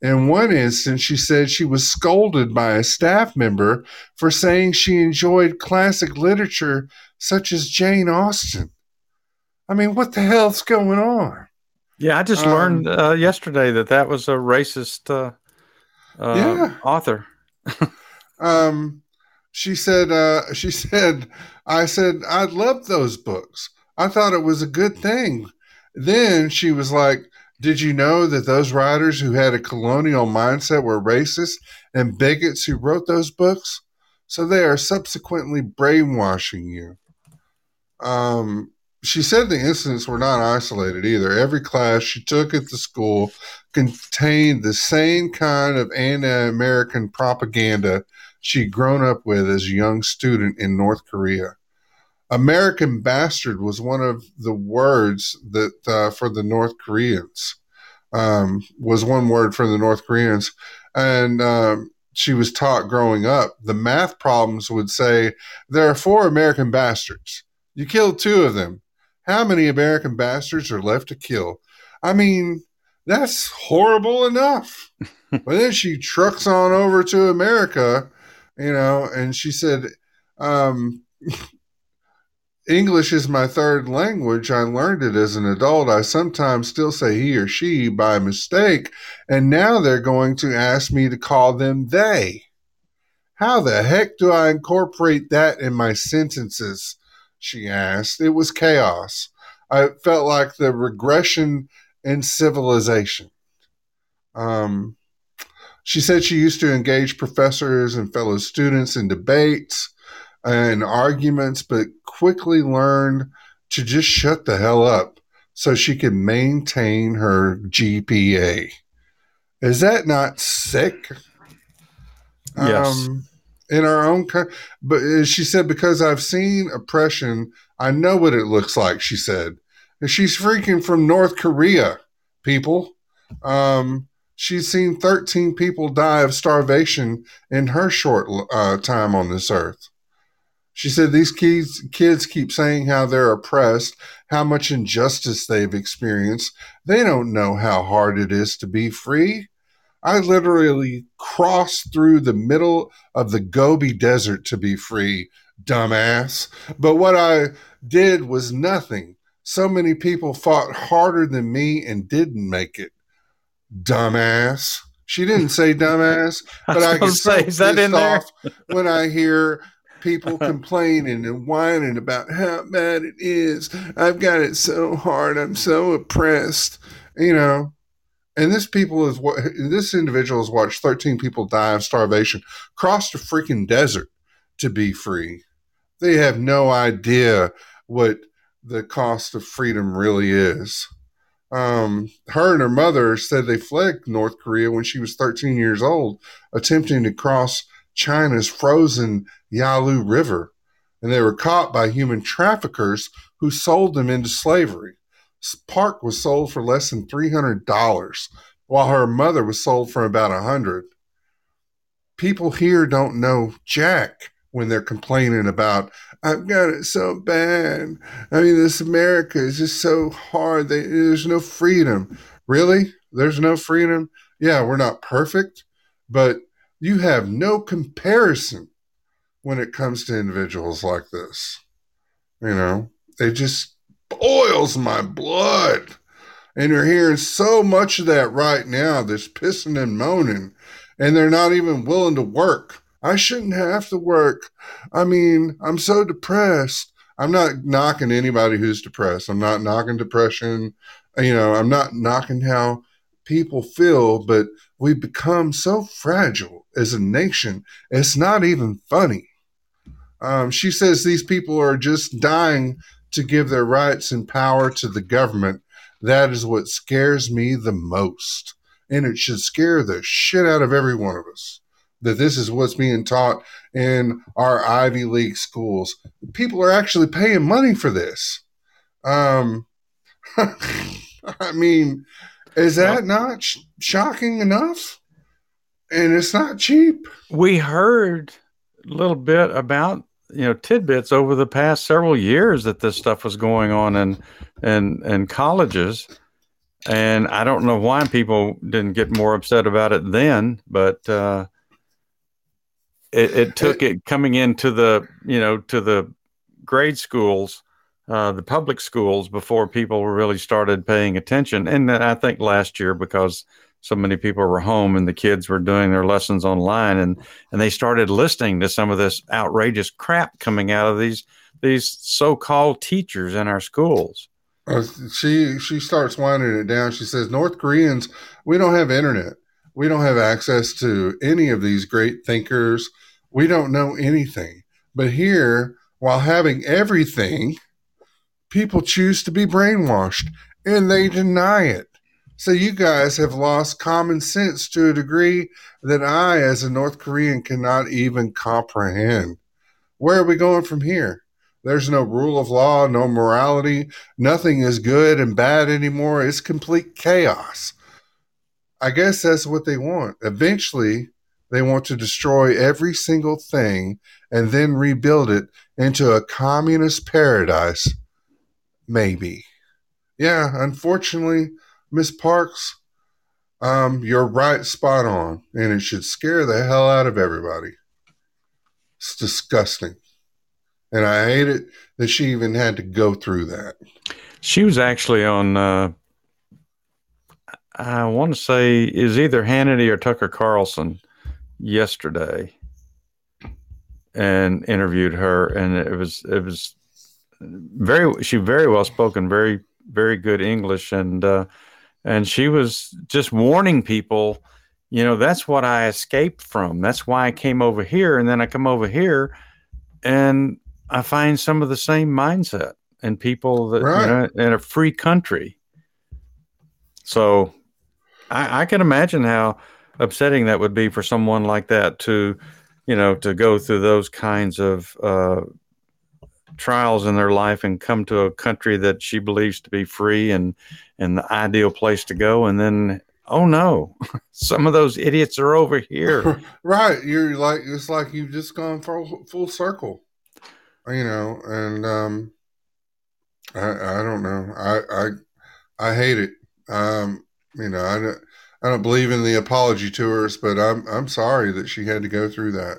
In one instance, she said she was scolded by a staff member for saying she enjoyed classic literature such as Jane Austen. I mean, what the hell's going on? Yeah, I just um, learned uh, yesterday that that was a racist uh, uh, yeah. author. Um, she said, uh, she said, I said, I loved those books. I thought it was a good thing. Then she was like, did you know that those writers who had a colonial mindset were racist and bigots who wrote those books? So they are subsequently brainwashing you. Um, she said the incidents were not isolated either. Every class she took at the school contained the same kind of anti American propaganda she'd grown up with as a young student in North Korea. American bastard was one of the words that uh, for the North Koreans um, was one word for the North Koreans, and um, she was taught growing up. The math problems would say there are four American bastards. You killed two of them. How many American bastards are left to kill? I mean, that's horrible enough. but then she trucks on over to America, you know, and she said, um, English is my third language. I learned it as an adult. I sometimes still say he or she by mistake, and now they're going to ask me to call them they. How the heck do I incorporate that in my sentences? She asked. It was chaos. I felt like the regression in civilization. Um, she said she used to engage professors and fellow students in debates and arguments, but quickly learned to just shut the hell up so she could maintain her GPA. Is that not sick? Yes. Um, in our own, country. but she said, because I've seen oppression, I know what it looks like. She said, and she's freaking from North Korea, people. Um, she's seen 13 people die of starvation in her short uh, time on this earth. She said these kids, kids keep saying how they're oppressed, how much injustice they've experienced. They don't know how hard it is to be free. I literally crossed through the middle of the Gobi Desert to be free, dumbass. But what I did was nothing. So many people fought harder than me and didn't make it, dumbass. She didn't say dumbass, but I, I can say, is that in there? when I hear people complaining and whining about how bad it is. I've got it so hard. I'm so oppressed. You know, and this people is what this individual has watched 13 people die of starvation, cross the freaking desert to be free. They have no idea what the cost of freedom really is. Um, her and her mother said they fled North Korea when she was 13 years old, attempting to cross China's frozen Yalu River, and they were caught by human traffickers who sold them into slavery. Park was sold for less than $300, while her mother was sold for about a 100 People here don't know Jack when they're complaining about I've got it so bad. I mean, this America is just so hard. They, there's no freedom. Really? There's no freedom? Yeah, we're not perfect, but you have no comparison when it comes to individuals like this. You know, they just boils my blood. And you're hearing so much of that right now, this pissing and moaning, and they're not even willing to work. I shouldn't have to work. I mean, I'm so depressed. I'm not knocking anybody who's depressed. I'm not knocking depression. You know, I'm not knocking how people feel, but we've become so fragile as a nation. It's not even funny. Um, she says these people are just dying to give their rights and power to the government. That is what scares me the most. And it should scare the shit out of every one of us that this is what's being taught in our Ivy League schools. People are actually paying money for this. Um, I mean, is that not sh- shocking enough? And it's not cheap. We heard a little bit about you know tidbits over the past several years that this stuff was going on in in in colleges. And i don't know why people didn't get more upset about it then but uh, it, it, took it coming into the you know to the grade schools uh, the public schools before people really started paying attention. And i think last year because so many people were home and the kids were doing their lessons online and and they started listening to some of this outrageous crap coming out of these these so-called teachers in our schools. Uh, she she starts winding it down. She says north koreans we don't have internet. We don't have access to any of these great thinkers. We don't know anything. But here while having everything people choose to be brainwashed and they deny it so you guys have lost common sense to a degree that I, as a North Korean, cannot even comprehend. Where are we going from here? There's no rule of law, no morality. Nothing is good and bad anymore. It's complete chaos. I guess that's what they want. Eventually, they want to destroy every single thing and then rebuild it into a communist paradise. Maybe. Yeah, unfortunately, Miss Parks, um, you're right, spot on, and it should scare the hell out of everybody. It's disgusting, and I hate it that she even had to go through that. She was actually on. Uh, I want to say is either Hannity or Tucker Carlson yesterday, and interviewed her, and it was it was very she very well spoken, very very good English, and uh, and she was just warning people you know that's what i escaped from that's why i came over here and then i come over here and i find some of the same mindset and people that right. you know in a free country so I, I can imagine how upsetting that would be for someone like that to you know to go through those kinds of uh, trials in their life and come to a country that she believes to be free and and the ideal place to go and then oh no some of those idiots are over here. Right you're like it's like you've just gone full, full circle you know and um i i don't know i i i hate it um you know i don't i don't believe in the apology tours but i'm i'm sorry that she had to go through that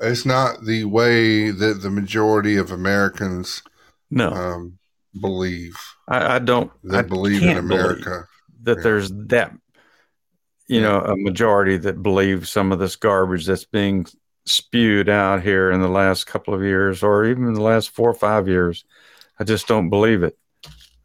it's not the way that the majority of Americans no um, believe. I, I don't. That I believe in America. That yeah. there's that, you know, a majority that believe some of this garbage that's being spewed out here in the last couple of years, or even the last four or five years. I just don't believe it.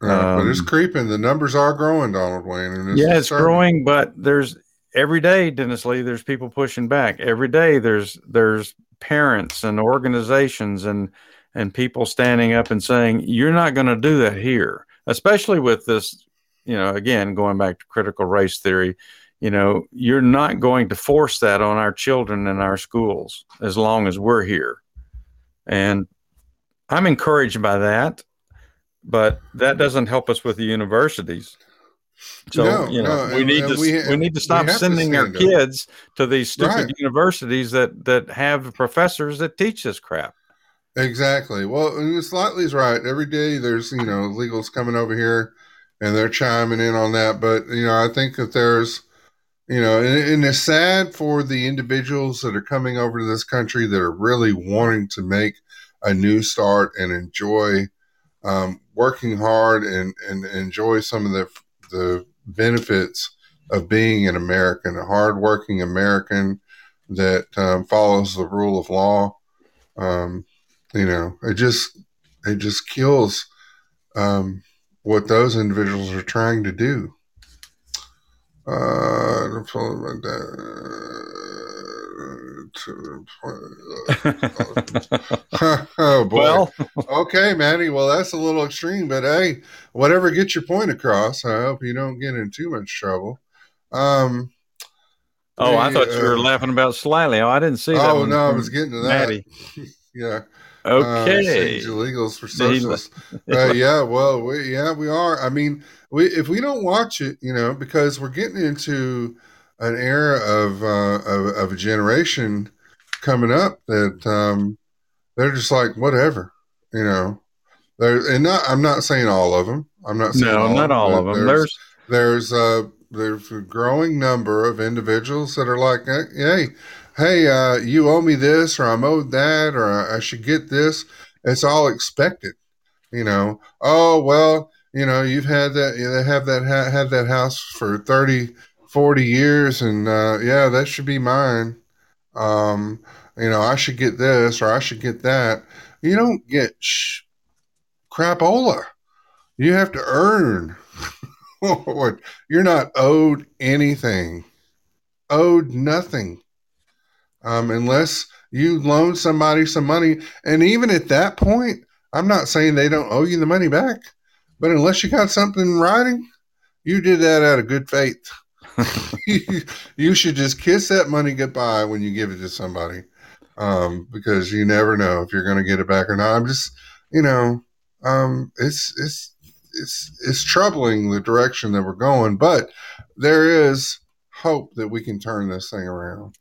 Uh, um, but it's creeping. The numbers are growing, Donald Wayne. And it's yeah, it's growing, but there's every day, Dennis Lee, there's people pushing back. Every day, there's there's parents and organizations and and people standing up and saying you're not going to do that here. Especially with this you know again going back to critical race theory you know you're not going to force that on our children in our schools as long as we're here. And i'm encouraged by that but that doesn't help us with the universities So No, you know, no, we need to we we, need to stop have to sending our up. kids to these stupid Right. universities that that have professors that teach this crap. Exactly. Well, Slightly's right. Every day there's, you know, illegals coming over here and they're chiming in on that. But, you know, I think that there's, you know, and, and it's sad for the individuals that are coming over to this country that are really wanting to make a new start and enjoy um, working hard and, and enjoy some of the, the benefits of being an American, a hardworking American that um, follows the rule of law. Um, you know it just it just kills um, what those individuals are trying to do uh, oh boy well, okay manny well that's a little extreme but hey whatever gets your point across i hope you don't get in too much trouble um oh, I thought you were uh, laughing about Slightly. Oh, I didn't see that. Oh no i was getting to that Matty. yeah Okay. uh, illegals for socialists. uh, yeah, well, we, yeah, we are. I mean, we if we don't watch it, you know, because we're getting into an era of uh, of, of a generation coming up that um, they're just like whatever, you know. There and not. I'm not saying all of them. I'm not saying no, all not all of them. There's There's there's uh there's a growing number of individuals that are like, hey, hey, uh, you owe me this, or I'm owed that, or I, I should get this. It's all expected, you know. Oh well, you know, you've had that, you have that, ha- had that house for 30, 40 years, and uh, yeah, that should be mine. Um, you know, I should get this, or I should get that. You don't get sh- crapola. You have to earn. What? You're not owed anything. Owed nothing. Um, unless you loan somebody some money. And even at that point, I'm not saying they don't owe you the money back, but unless you got something in writing, you did that out of good faith. you, should just kiss that money goodbye when you give it to somebody. Um, because you never know if you're going to get it back or not. I'm just, you know, um, it's, it's, it's, it's troubling the direction that we're going, but there is hope that we can turn this thing around.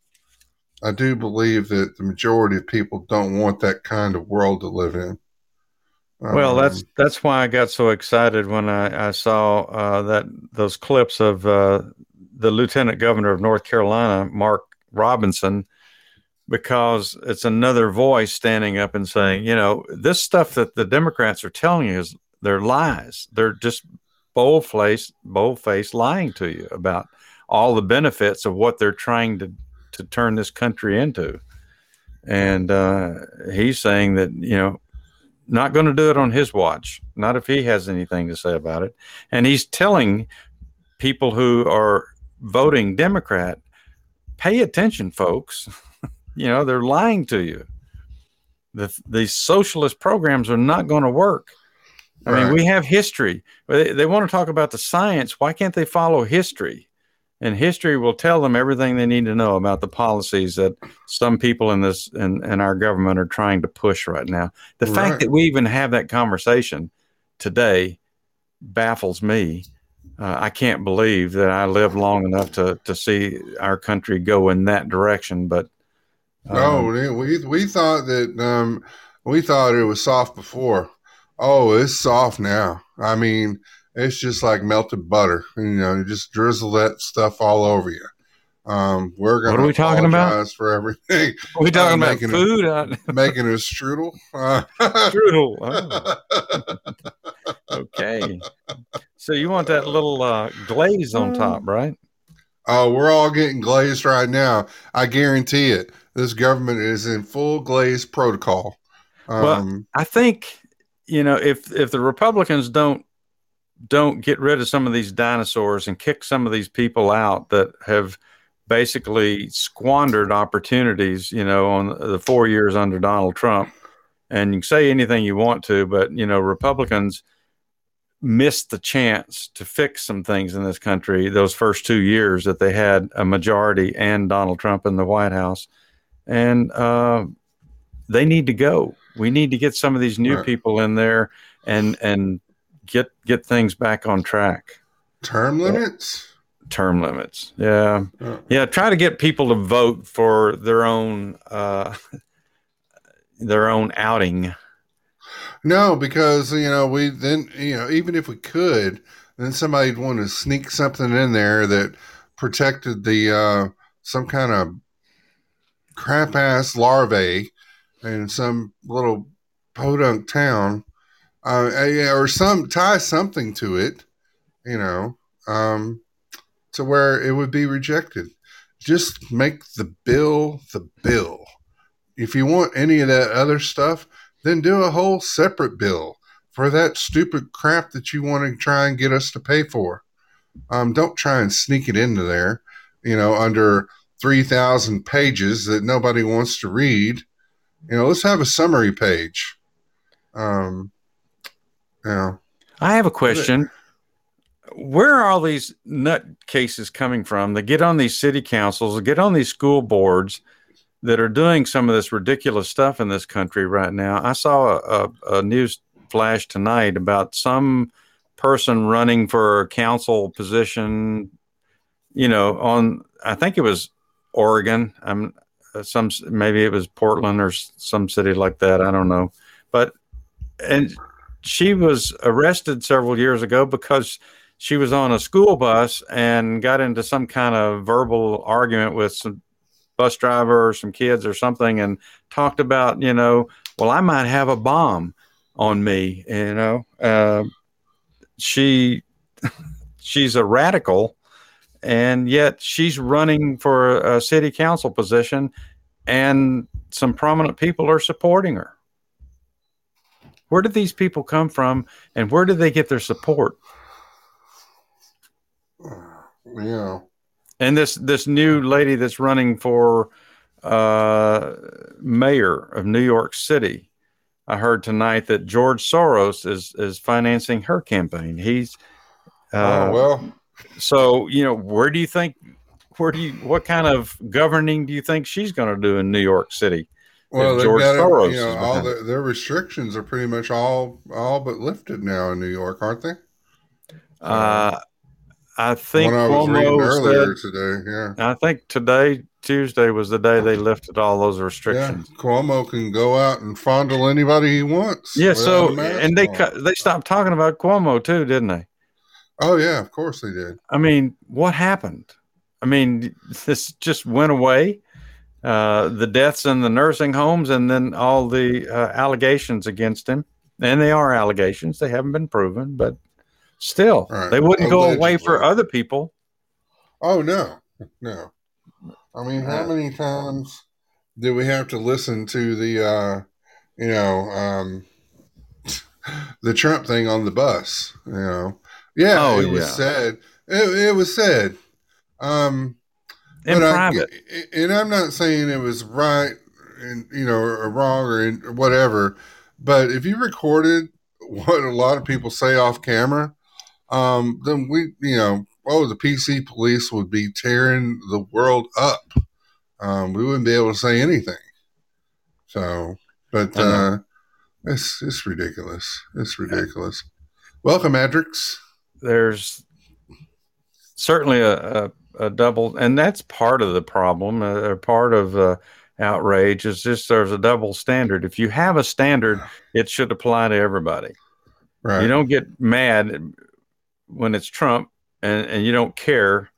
I do believe that the majority of people don't want that kind of world to live in. Well, that's Um, that's why I got so excited when I, I saw uh, that those clips of uh, the Lieutenant Governor of North Carolina, Mark Robinson, because it's another voice standing up and saying, you know, this stuff that the Democrats are telling you is they're lies. They're just bold faced, bold faced lying to you about all the benefits of what they're trying to to turn this country into. And uh, he's saying that you know not going to do it on his watch, not if he has anything to say about it. And he's telling people who are voting Democrat, pay attention, folks. you know, they're lying to you. The, these socialist programs are not going to work. I mean, we have history. They, they want to talk about the science. Why can't they follow history? And history will tell them everything they need to know about the policies that some people in this in, in our government are trying to push right now. The Right. fact that we even have that conversation today baffles me. Uh, I can't believe that I lived long enough to to see our country go in that direction. But No, um, we we- we thought that um, we thought it was soft before. Oh, it's soft now. I mean, it's just like melted butter. You know, you just drizzle that stuff all over you. Um, we're going What are we talking about? for everything. are we talking about making food? Uh, Making a strudel. Uh, strudel. Oh, okay. So you want that little uh, glaze on top, right? Oh, we're all getting glazed right now. I guarantee it. This government is in full glaze protocol. Well, Um, I think you know if if the Republicans don't don't get rid of some of these dinosaurs and kick some of these people out that have basically squandered opportunities, you know, on the four years under Donald Trump. And you can say anything you want to, but you know, Republicans missed the chance to fix some things in this country those first two years that they had a majority and Donald Trump in the White House. And uh, they need to go. We need to get some of these new Right. people in there and and get get things back on track. Term limits? term limits. Yeah, yeah. Try to get people to vote for their own uh, their own outing. No, because you know we then you know even if we could, then somebody'd want to sneak something in there that protected the uh, some kind of crap ass larvae in some little podunk town, uh, or some tie something to it, you know, um, to where it would be rejected. Just make the bill the bill. If you want any of that other stuff, then do a whole separate bill for that stupid crap that you want to try and get us to pay for. Um, don't try and sneak it into there, you know, under 3,000 pages that nobody wants to read. You know, let's have a summary page. Um, I have a question. Where are all these nut cases coming from that get on these city councils, that get on these school boards that are doing some of this ridiculous stuff in this country right now? I saw a, a, a news flash tonight about some person running for a council position, you know, on, I think it was Oregon. I'm some, maybe it was Portland or some city like that. I don't know. But, and she was arrested several years ago because she was on a school bus and got into some kind of verbal argument with some bus driver or some kids or something and talked about you know well i might have a bomb on me you know uh, she she's a radical and yet she's running for a city council position and some prominent people are supporting her. Where did these people come from and where did they get their support? Know, and this this new lady that's running for uh, mayor of New York City. I heard tonight that George Soros is is financing her campaign. He's uh, oh, well, so you know where do you think where do you what kind of governing do you think she's going to do in New York City? well, they've George got it, Soros you know, all the, their restrictions are pretty much all, all but lifted now in New York, aren't they? Uh, I think I Cuomo earlier said, today. Yeah. I think today Tuesday was the day they lifted all those Yeah, restrictions. Cuomo can go out and fondle anybody he wants. Yeah, so and they cut, they stopped talking about Cuomo too, didn't they? Oh yeah, of course they did. I mean, what happened? I mean, this just went away. Uh, the deaths in the nursing homes, and then all the uh, allegations against him. And they are allegations; they haven't been proven, but still, Right. they wouldn't go away for other people. Oh no, no. I mean, how many times do we have to listen to the, uh, you know, um, the Trump thing on the bus? You know, yeah, Oh, it was yeah. said. It, it was said. Um, In but I- private, and I'm not saying it was right and you know or wrong or, in, or whatever, but if you recorded what a lot of people say off camera, um, then we you know oh the PC police would be tearing the world up. Um, we wouldn't be able to say anything. So, but uh, it's it's ridiculous. It's ridiculous. Welcome, Adrix. there's certainly a, a, a double, and that's part of the problem, uh, or part of uh, outrage is just there's a double standard. If you have a standard, it should apply to everybody. Right. You don't get mad when it's Trump, and, and you don't care,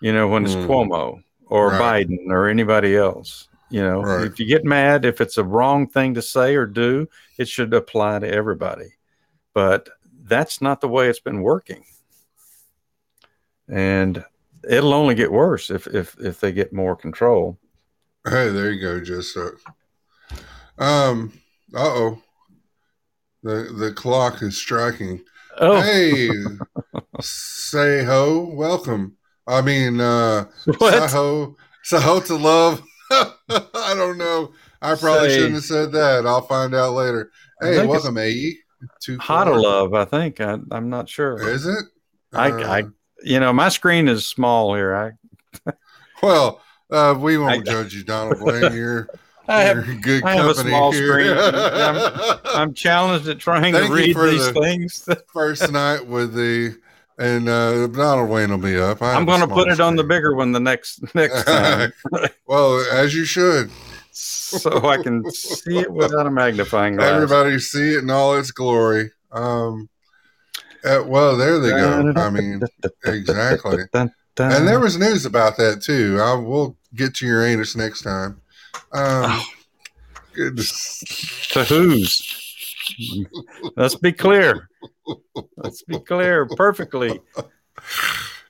you know, when it's Mm. Cuomo or Right. Biden or anybody else. You know, Right. if you get mad, if it's a wrong thing to say or do, it should apply to everybody. But that's not the way it's been working. And it'll only get worse if if if they get more control. Hey, there you go, just uh, um uh oh. The the clock is striking. Oh, Hey say ho, welcome. I mean uh? Saho Saho to love. I don't know. I probably Say- shouldn't have said that. I'll find out later. Hey, welcome AE. Two Hot to love? I think I, I'm not sure. Is it? I- Uh, I- You know, my screen is small here. I well, uh, we won't I- judge you, Donald Blaine. You're, I have I have a small here. screen. I'm- I'm challenged at trying Thank to read these the- things. first night with the and uh, Donald Wayne will be up. I I'm going to put it on the bigger one the next next time, Well, as you should. so I can see it without a magnifying glass. Everybody see it in all its glory. Um, uh, well, there they go. I mean, exactly. And there was news about that too. I will get to your anus next time. Um, goodness. to whose? Let's be clear. Let's be clear perfectly.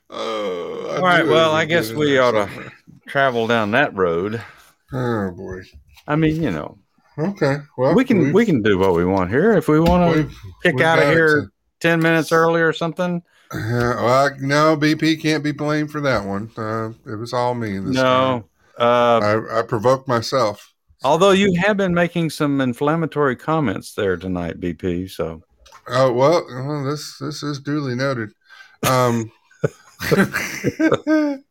Oh, All right. Well, I guess we ought to travel down that road. Oh boy. I mean, you know, Okay. Well, we can we've- can do what we want here. If we want to kick out of here to- ten minutes early or something, Yeah, well, I- no, BP can't be blamed for that one. Uh, it was all me. This no. Uh. I, I provoked myself. although you have been making some inflammatory comments there tonight, BP. So Oh well, well, this this is duly noted. Um,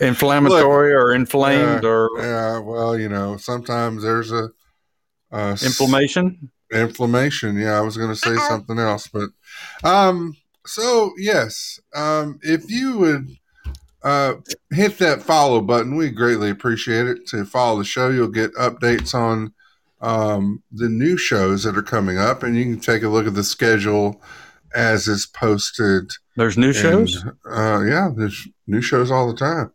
inflammatory or inflamed or yeah, well, you know, sometimes there's a, a s- inflammation. inflammation. Yeah, I was going to say something else, but um, so yes, um, if you would uh hit that follow button, we greatly appreciate it. To follow the show, you'll get updates on um the new shows that are coming up, and you can take a look at the schedule as is posted. There's new shows. Uh, yeah, there's new shows all the time.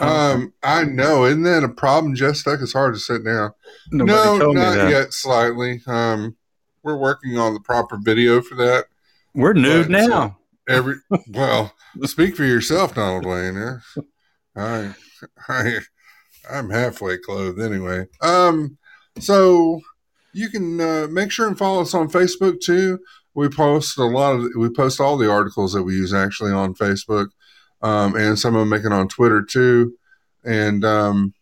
Oh, Um, I know, isn't that a problem, Jess Duck? It's hard to sit down. Nobody no, not yet. Slightly. Um, we're working on the proper video for that. We're nude uh, now. Every well, speak for yourself, Donald Wayne. Yeah. I, I, I'm halfway clothed anyway. Um, so you can uh, make sure and follow us on Facebook too. We post a lot of we post all the articles that we use actually on Facebook, um, and some of them make it on Twitter too. And um,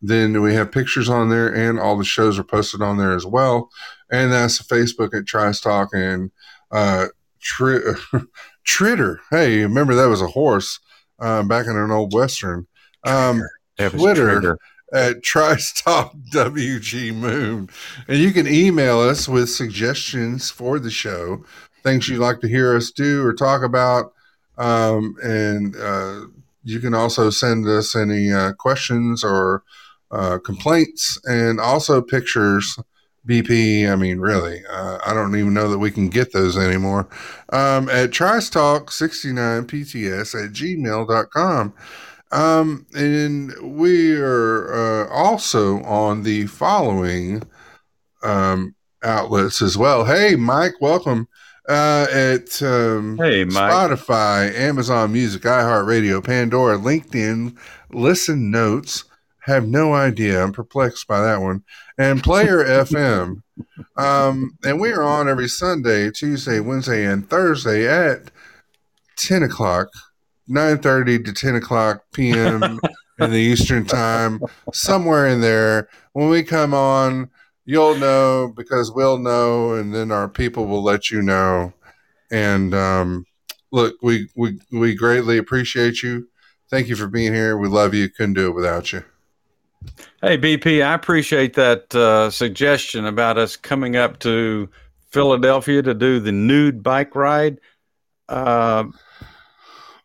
then we have pictures on there, and all the shows are posted on there as well. And that's Facebook at Trice Talk and uh, Tri- Tritter. Hey, remember that was a horse uh, back in an old western. Um, Twitter. at TriceTalk WG Moon. And you can email us with suggestions for the show, things you'd like to hear us do or talk about. Um, and uh, you can also send us any uh, questions or uh, complaints and also pictures. BP, I mean, really, uh, I don't even know that we can get those anymore. Um, at TriceTalk69PTS at gmail.com. Um, and we are uh, also on the following um, outlets as well. Hey, Mike, welcome. Uh, at um, Hey, Mike. Spotify, Amazon Music, iHeartRadio, Pandora, LinkedIn, Listen Notes. Have no idea. I'm perplexed by that one. And Player FM. Um, and we are on every Sunday, Tuesday, Wednesday, and Thursday at 10 o'clock 9.30 to 10 o'clock p.m. in the Eastern time, somewhere in there. When we come on, you'll know because we'll know, and then our people will let you know. And um, look, we, we, we greatly appreciate you. Thank you for being here. We love you. Couldn't do it without you. Hey, BP, I appreciate that uh, suggestion about us coming up to Philadelphia to do the nude bike ride. Uh,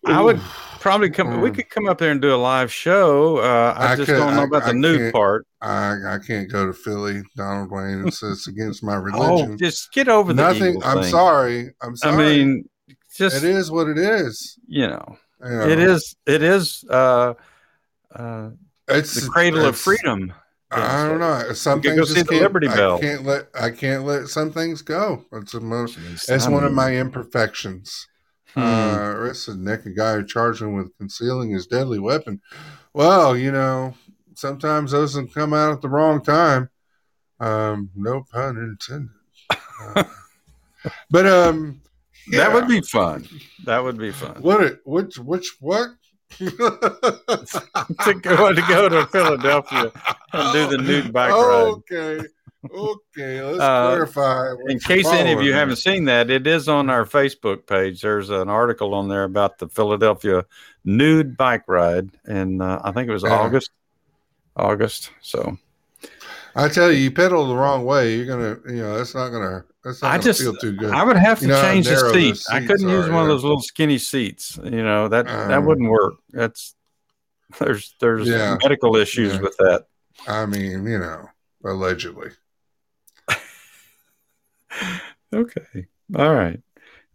I would probably come. We Mm. could come up there and do a live show. Uh, I, I just could- don't know I- about I the nude part. I, I can't go to Philly, Donald Wayne. It's, it's against my Oh, religion. just get over the Nothing. I'm thing. sorry. I'm sorry. I mean, just it is what it is. you know, You know, it is. It is uh, uh, It's the cradle of freedom. I don't know. Some We could things go just the can't, Liberty Bell. I can't let I can't let some things go. It's a mo- Jeez, it's one of my imperfections. hmm. Uh, arrested naked guy charged him with concealing his deadly weapon. Well, you know, sometimes those can come out at the wrong time. Um, no pun intended. Uh, but um, That would be fun. That would be fun. what? It, which which what? to go to go to Philadelphia and do the nude bike ride. Okay. Okay, let's Uh, clarify. In case any of you haven't seen that, it is on our Facebook page. There's an article on there about the Philadelphia nude bike ride, and uh, I think it was Yeah. August. August. So I tell you, you pedal the wrong way, you're gonna, you know, that's not gonna I just feel too good. I would have to You know change the seat. I couldn't use are, one of those little skinny seats. You know that that Um, wouldn't work. That's there's there's Yeah. medical issues Yeah. with that. I mean, you know, allegedly. Okay. All right.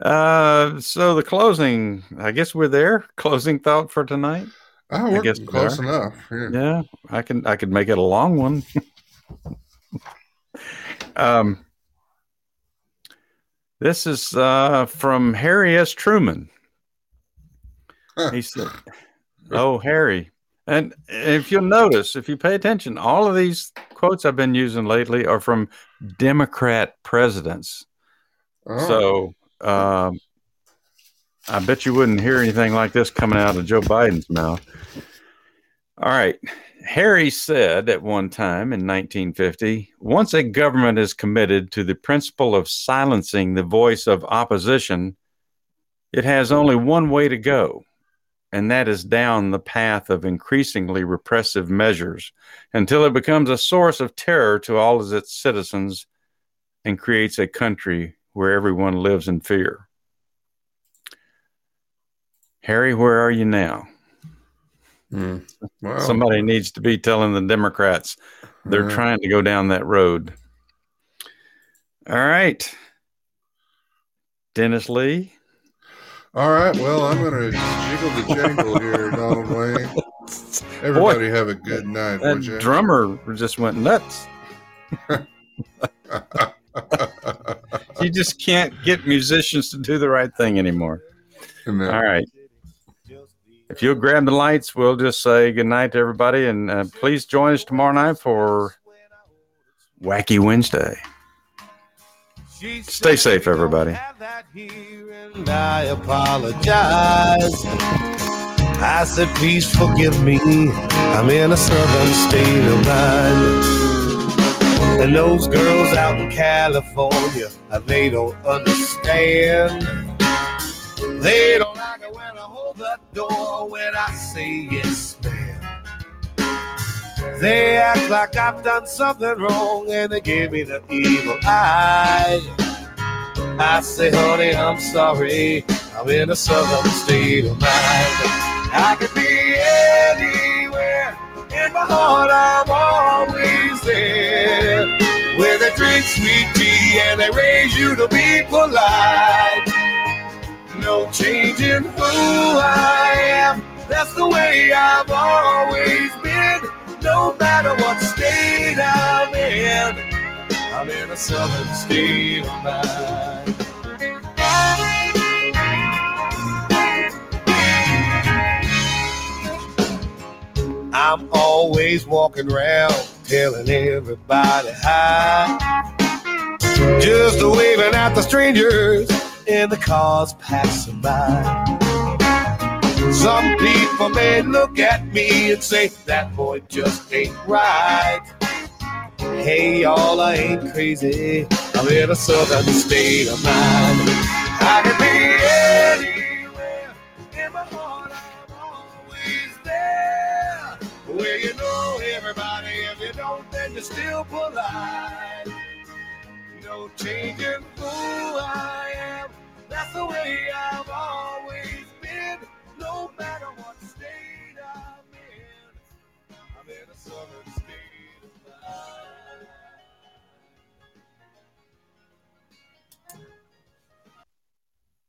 Uh, so the closing. I guess we're there. Closing thought for tonight. Oh, we're guess close enough. Yeah. Yeah, I can. I could make it a long one. um, this is uh, from Harry S. Truman. He said, "Oh, Harry." And if you'll notice, if you pay attention, all of these quotes I've been using lately are from Democrat presidents. Oh, So um, I bet you wouldn't hear anything like this coming out of Joe Biden's mouth. All right. Harry said at one time in 1950 once a government is committed to the principle of silencing the voice of opposition, it has only one way to go, and that is down the path of increasingly repressive measures until it becomes a source of terror to all of its citizens and creates a country where everyone lives in fear. Harry, where are you now? Hmm. Well, Somebody needs to be telling the Democrats they're yeah. trying to go down that road. All right. Dennis Lee. All right. Well, I'm going to jiggle the jangle here, Donald Wayne. Everybody have a good night, That drummer just went nuts. You just can't get musicians to do the right thing anymore. And, All right. If you'll grab the lights, we'll just say good night to everybody. And uh, please join us tomorrow night for Wacky Wednesday. Stay safe, everybody. I apologize. I said, please forgive me. I'm in a southern state of mind. And those girls out in California, uh, they don't understand. They don't when I hold the door when I say yes, ma'am. They act like I've done something wrong and they give me the evil eye. I say, honey, I'm sorry. I'm in a southern state of mind. I could be anywhere. In my heart, I'm always there. Where they drink sweet tea and they raise you to be polite. No change in who I am. That's the way I've always been. No matter what state I'm in. I'm in a southern state of mind. I'm always walking around telling everybody hi. Just waving at the strangers in the cars passing by. Some people may look at me and say, that boy just ain't right. Hey, y'all, I ain't crazy. I'm in a southern state of mind. I can be anywhere. In my heart, I'm always there. Where you know everybody, if you don't, then you're still polite. No changing who I am. That's the way I've always been. No matter what state I'm in, I'm in a southern state.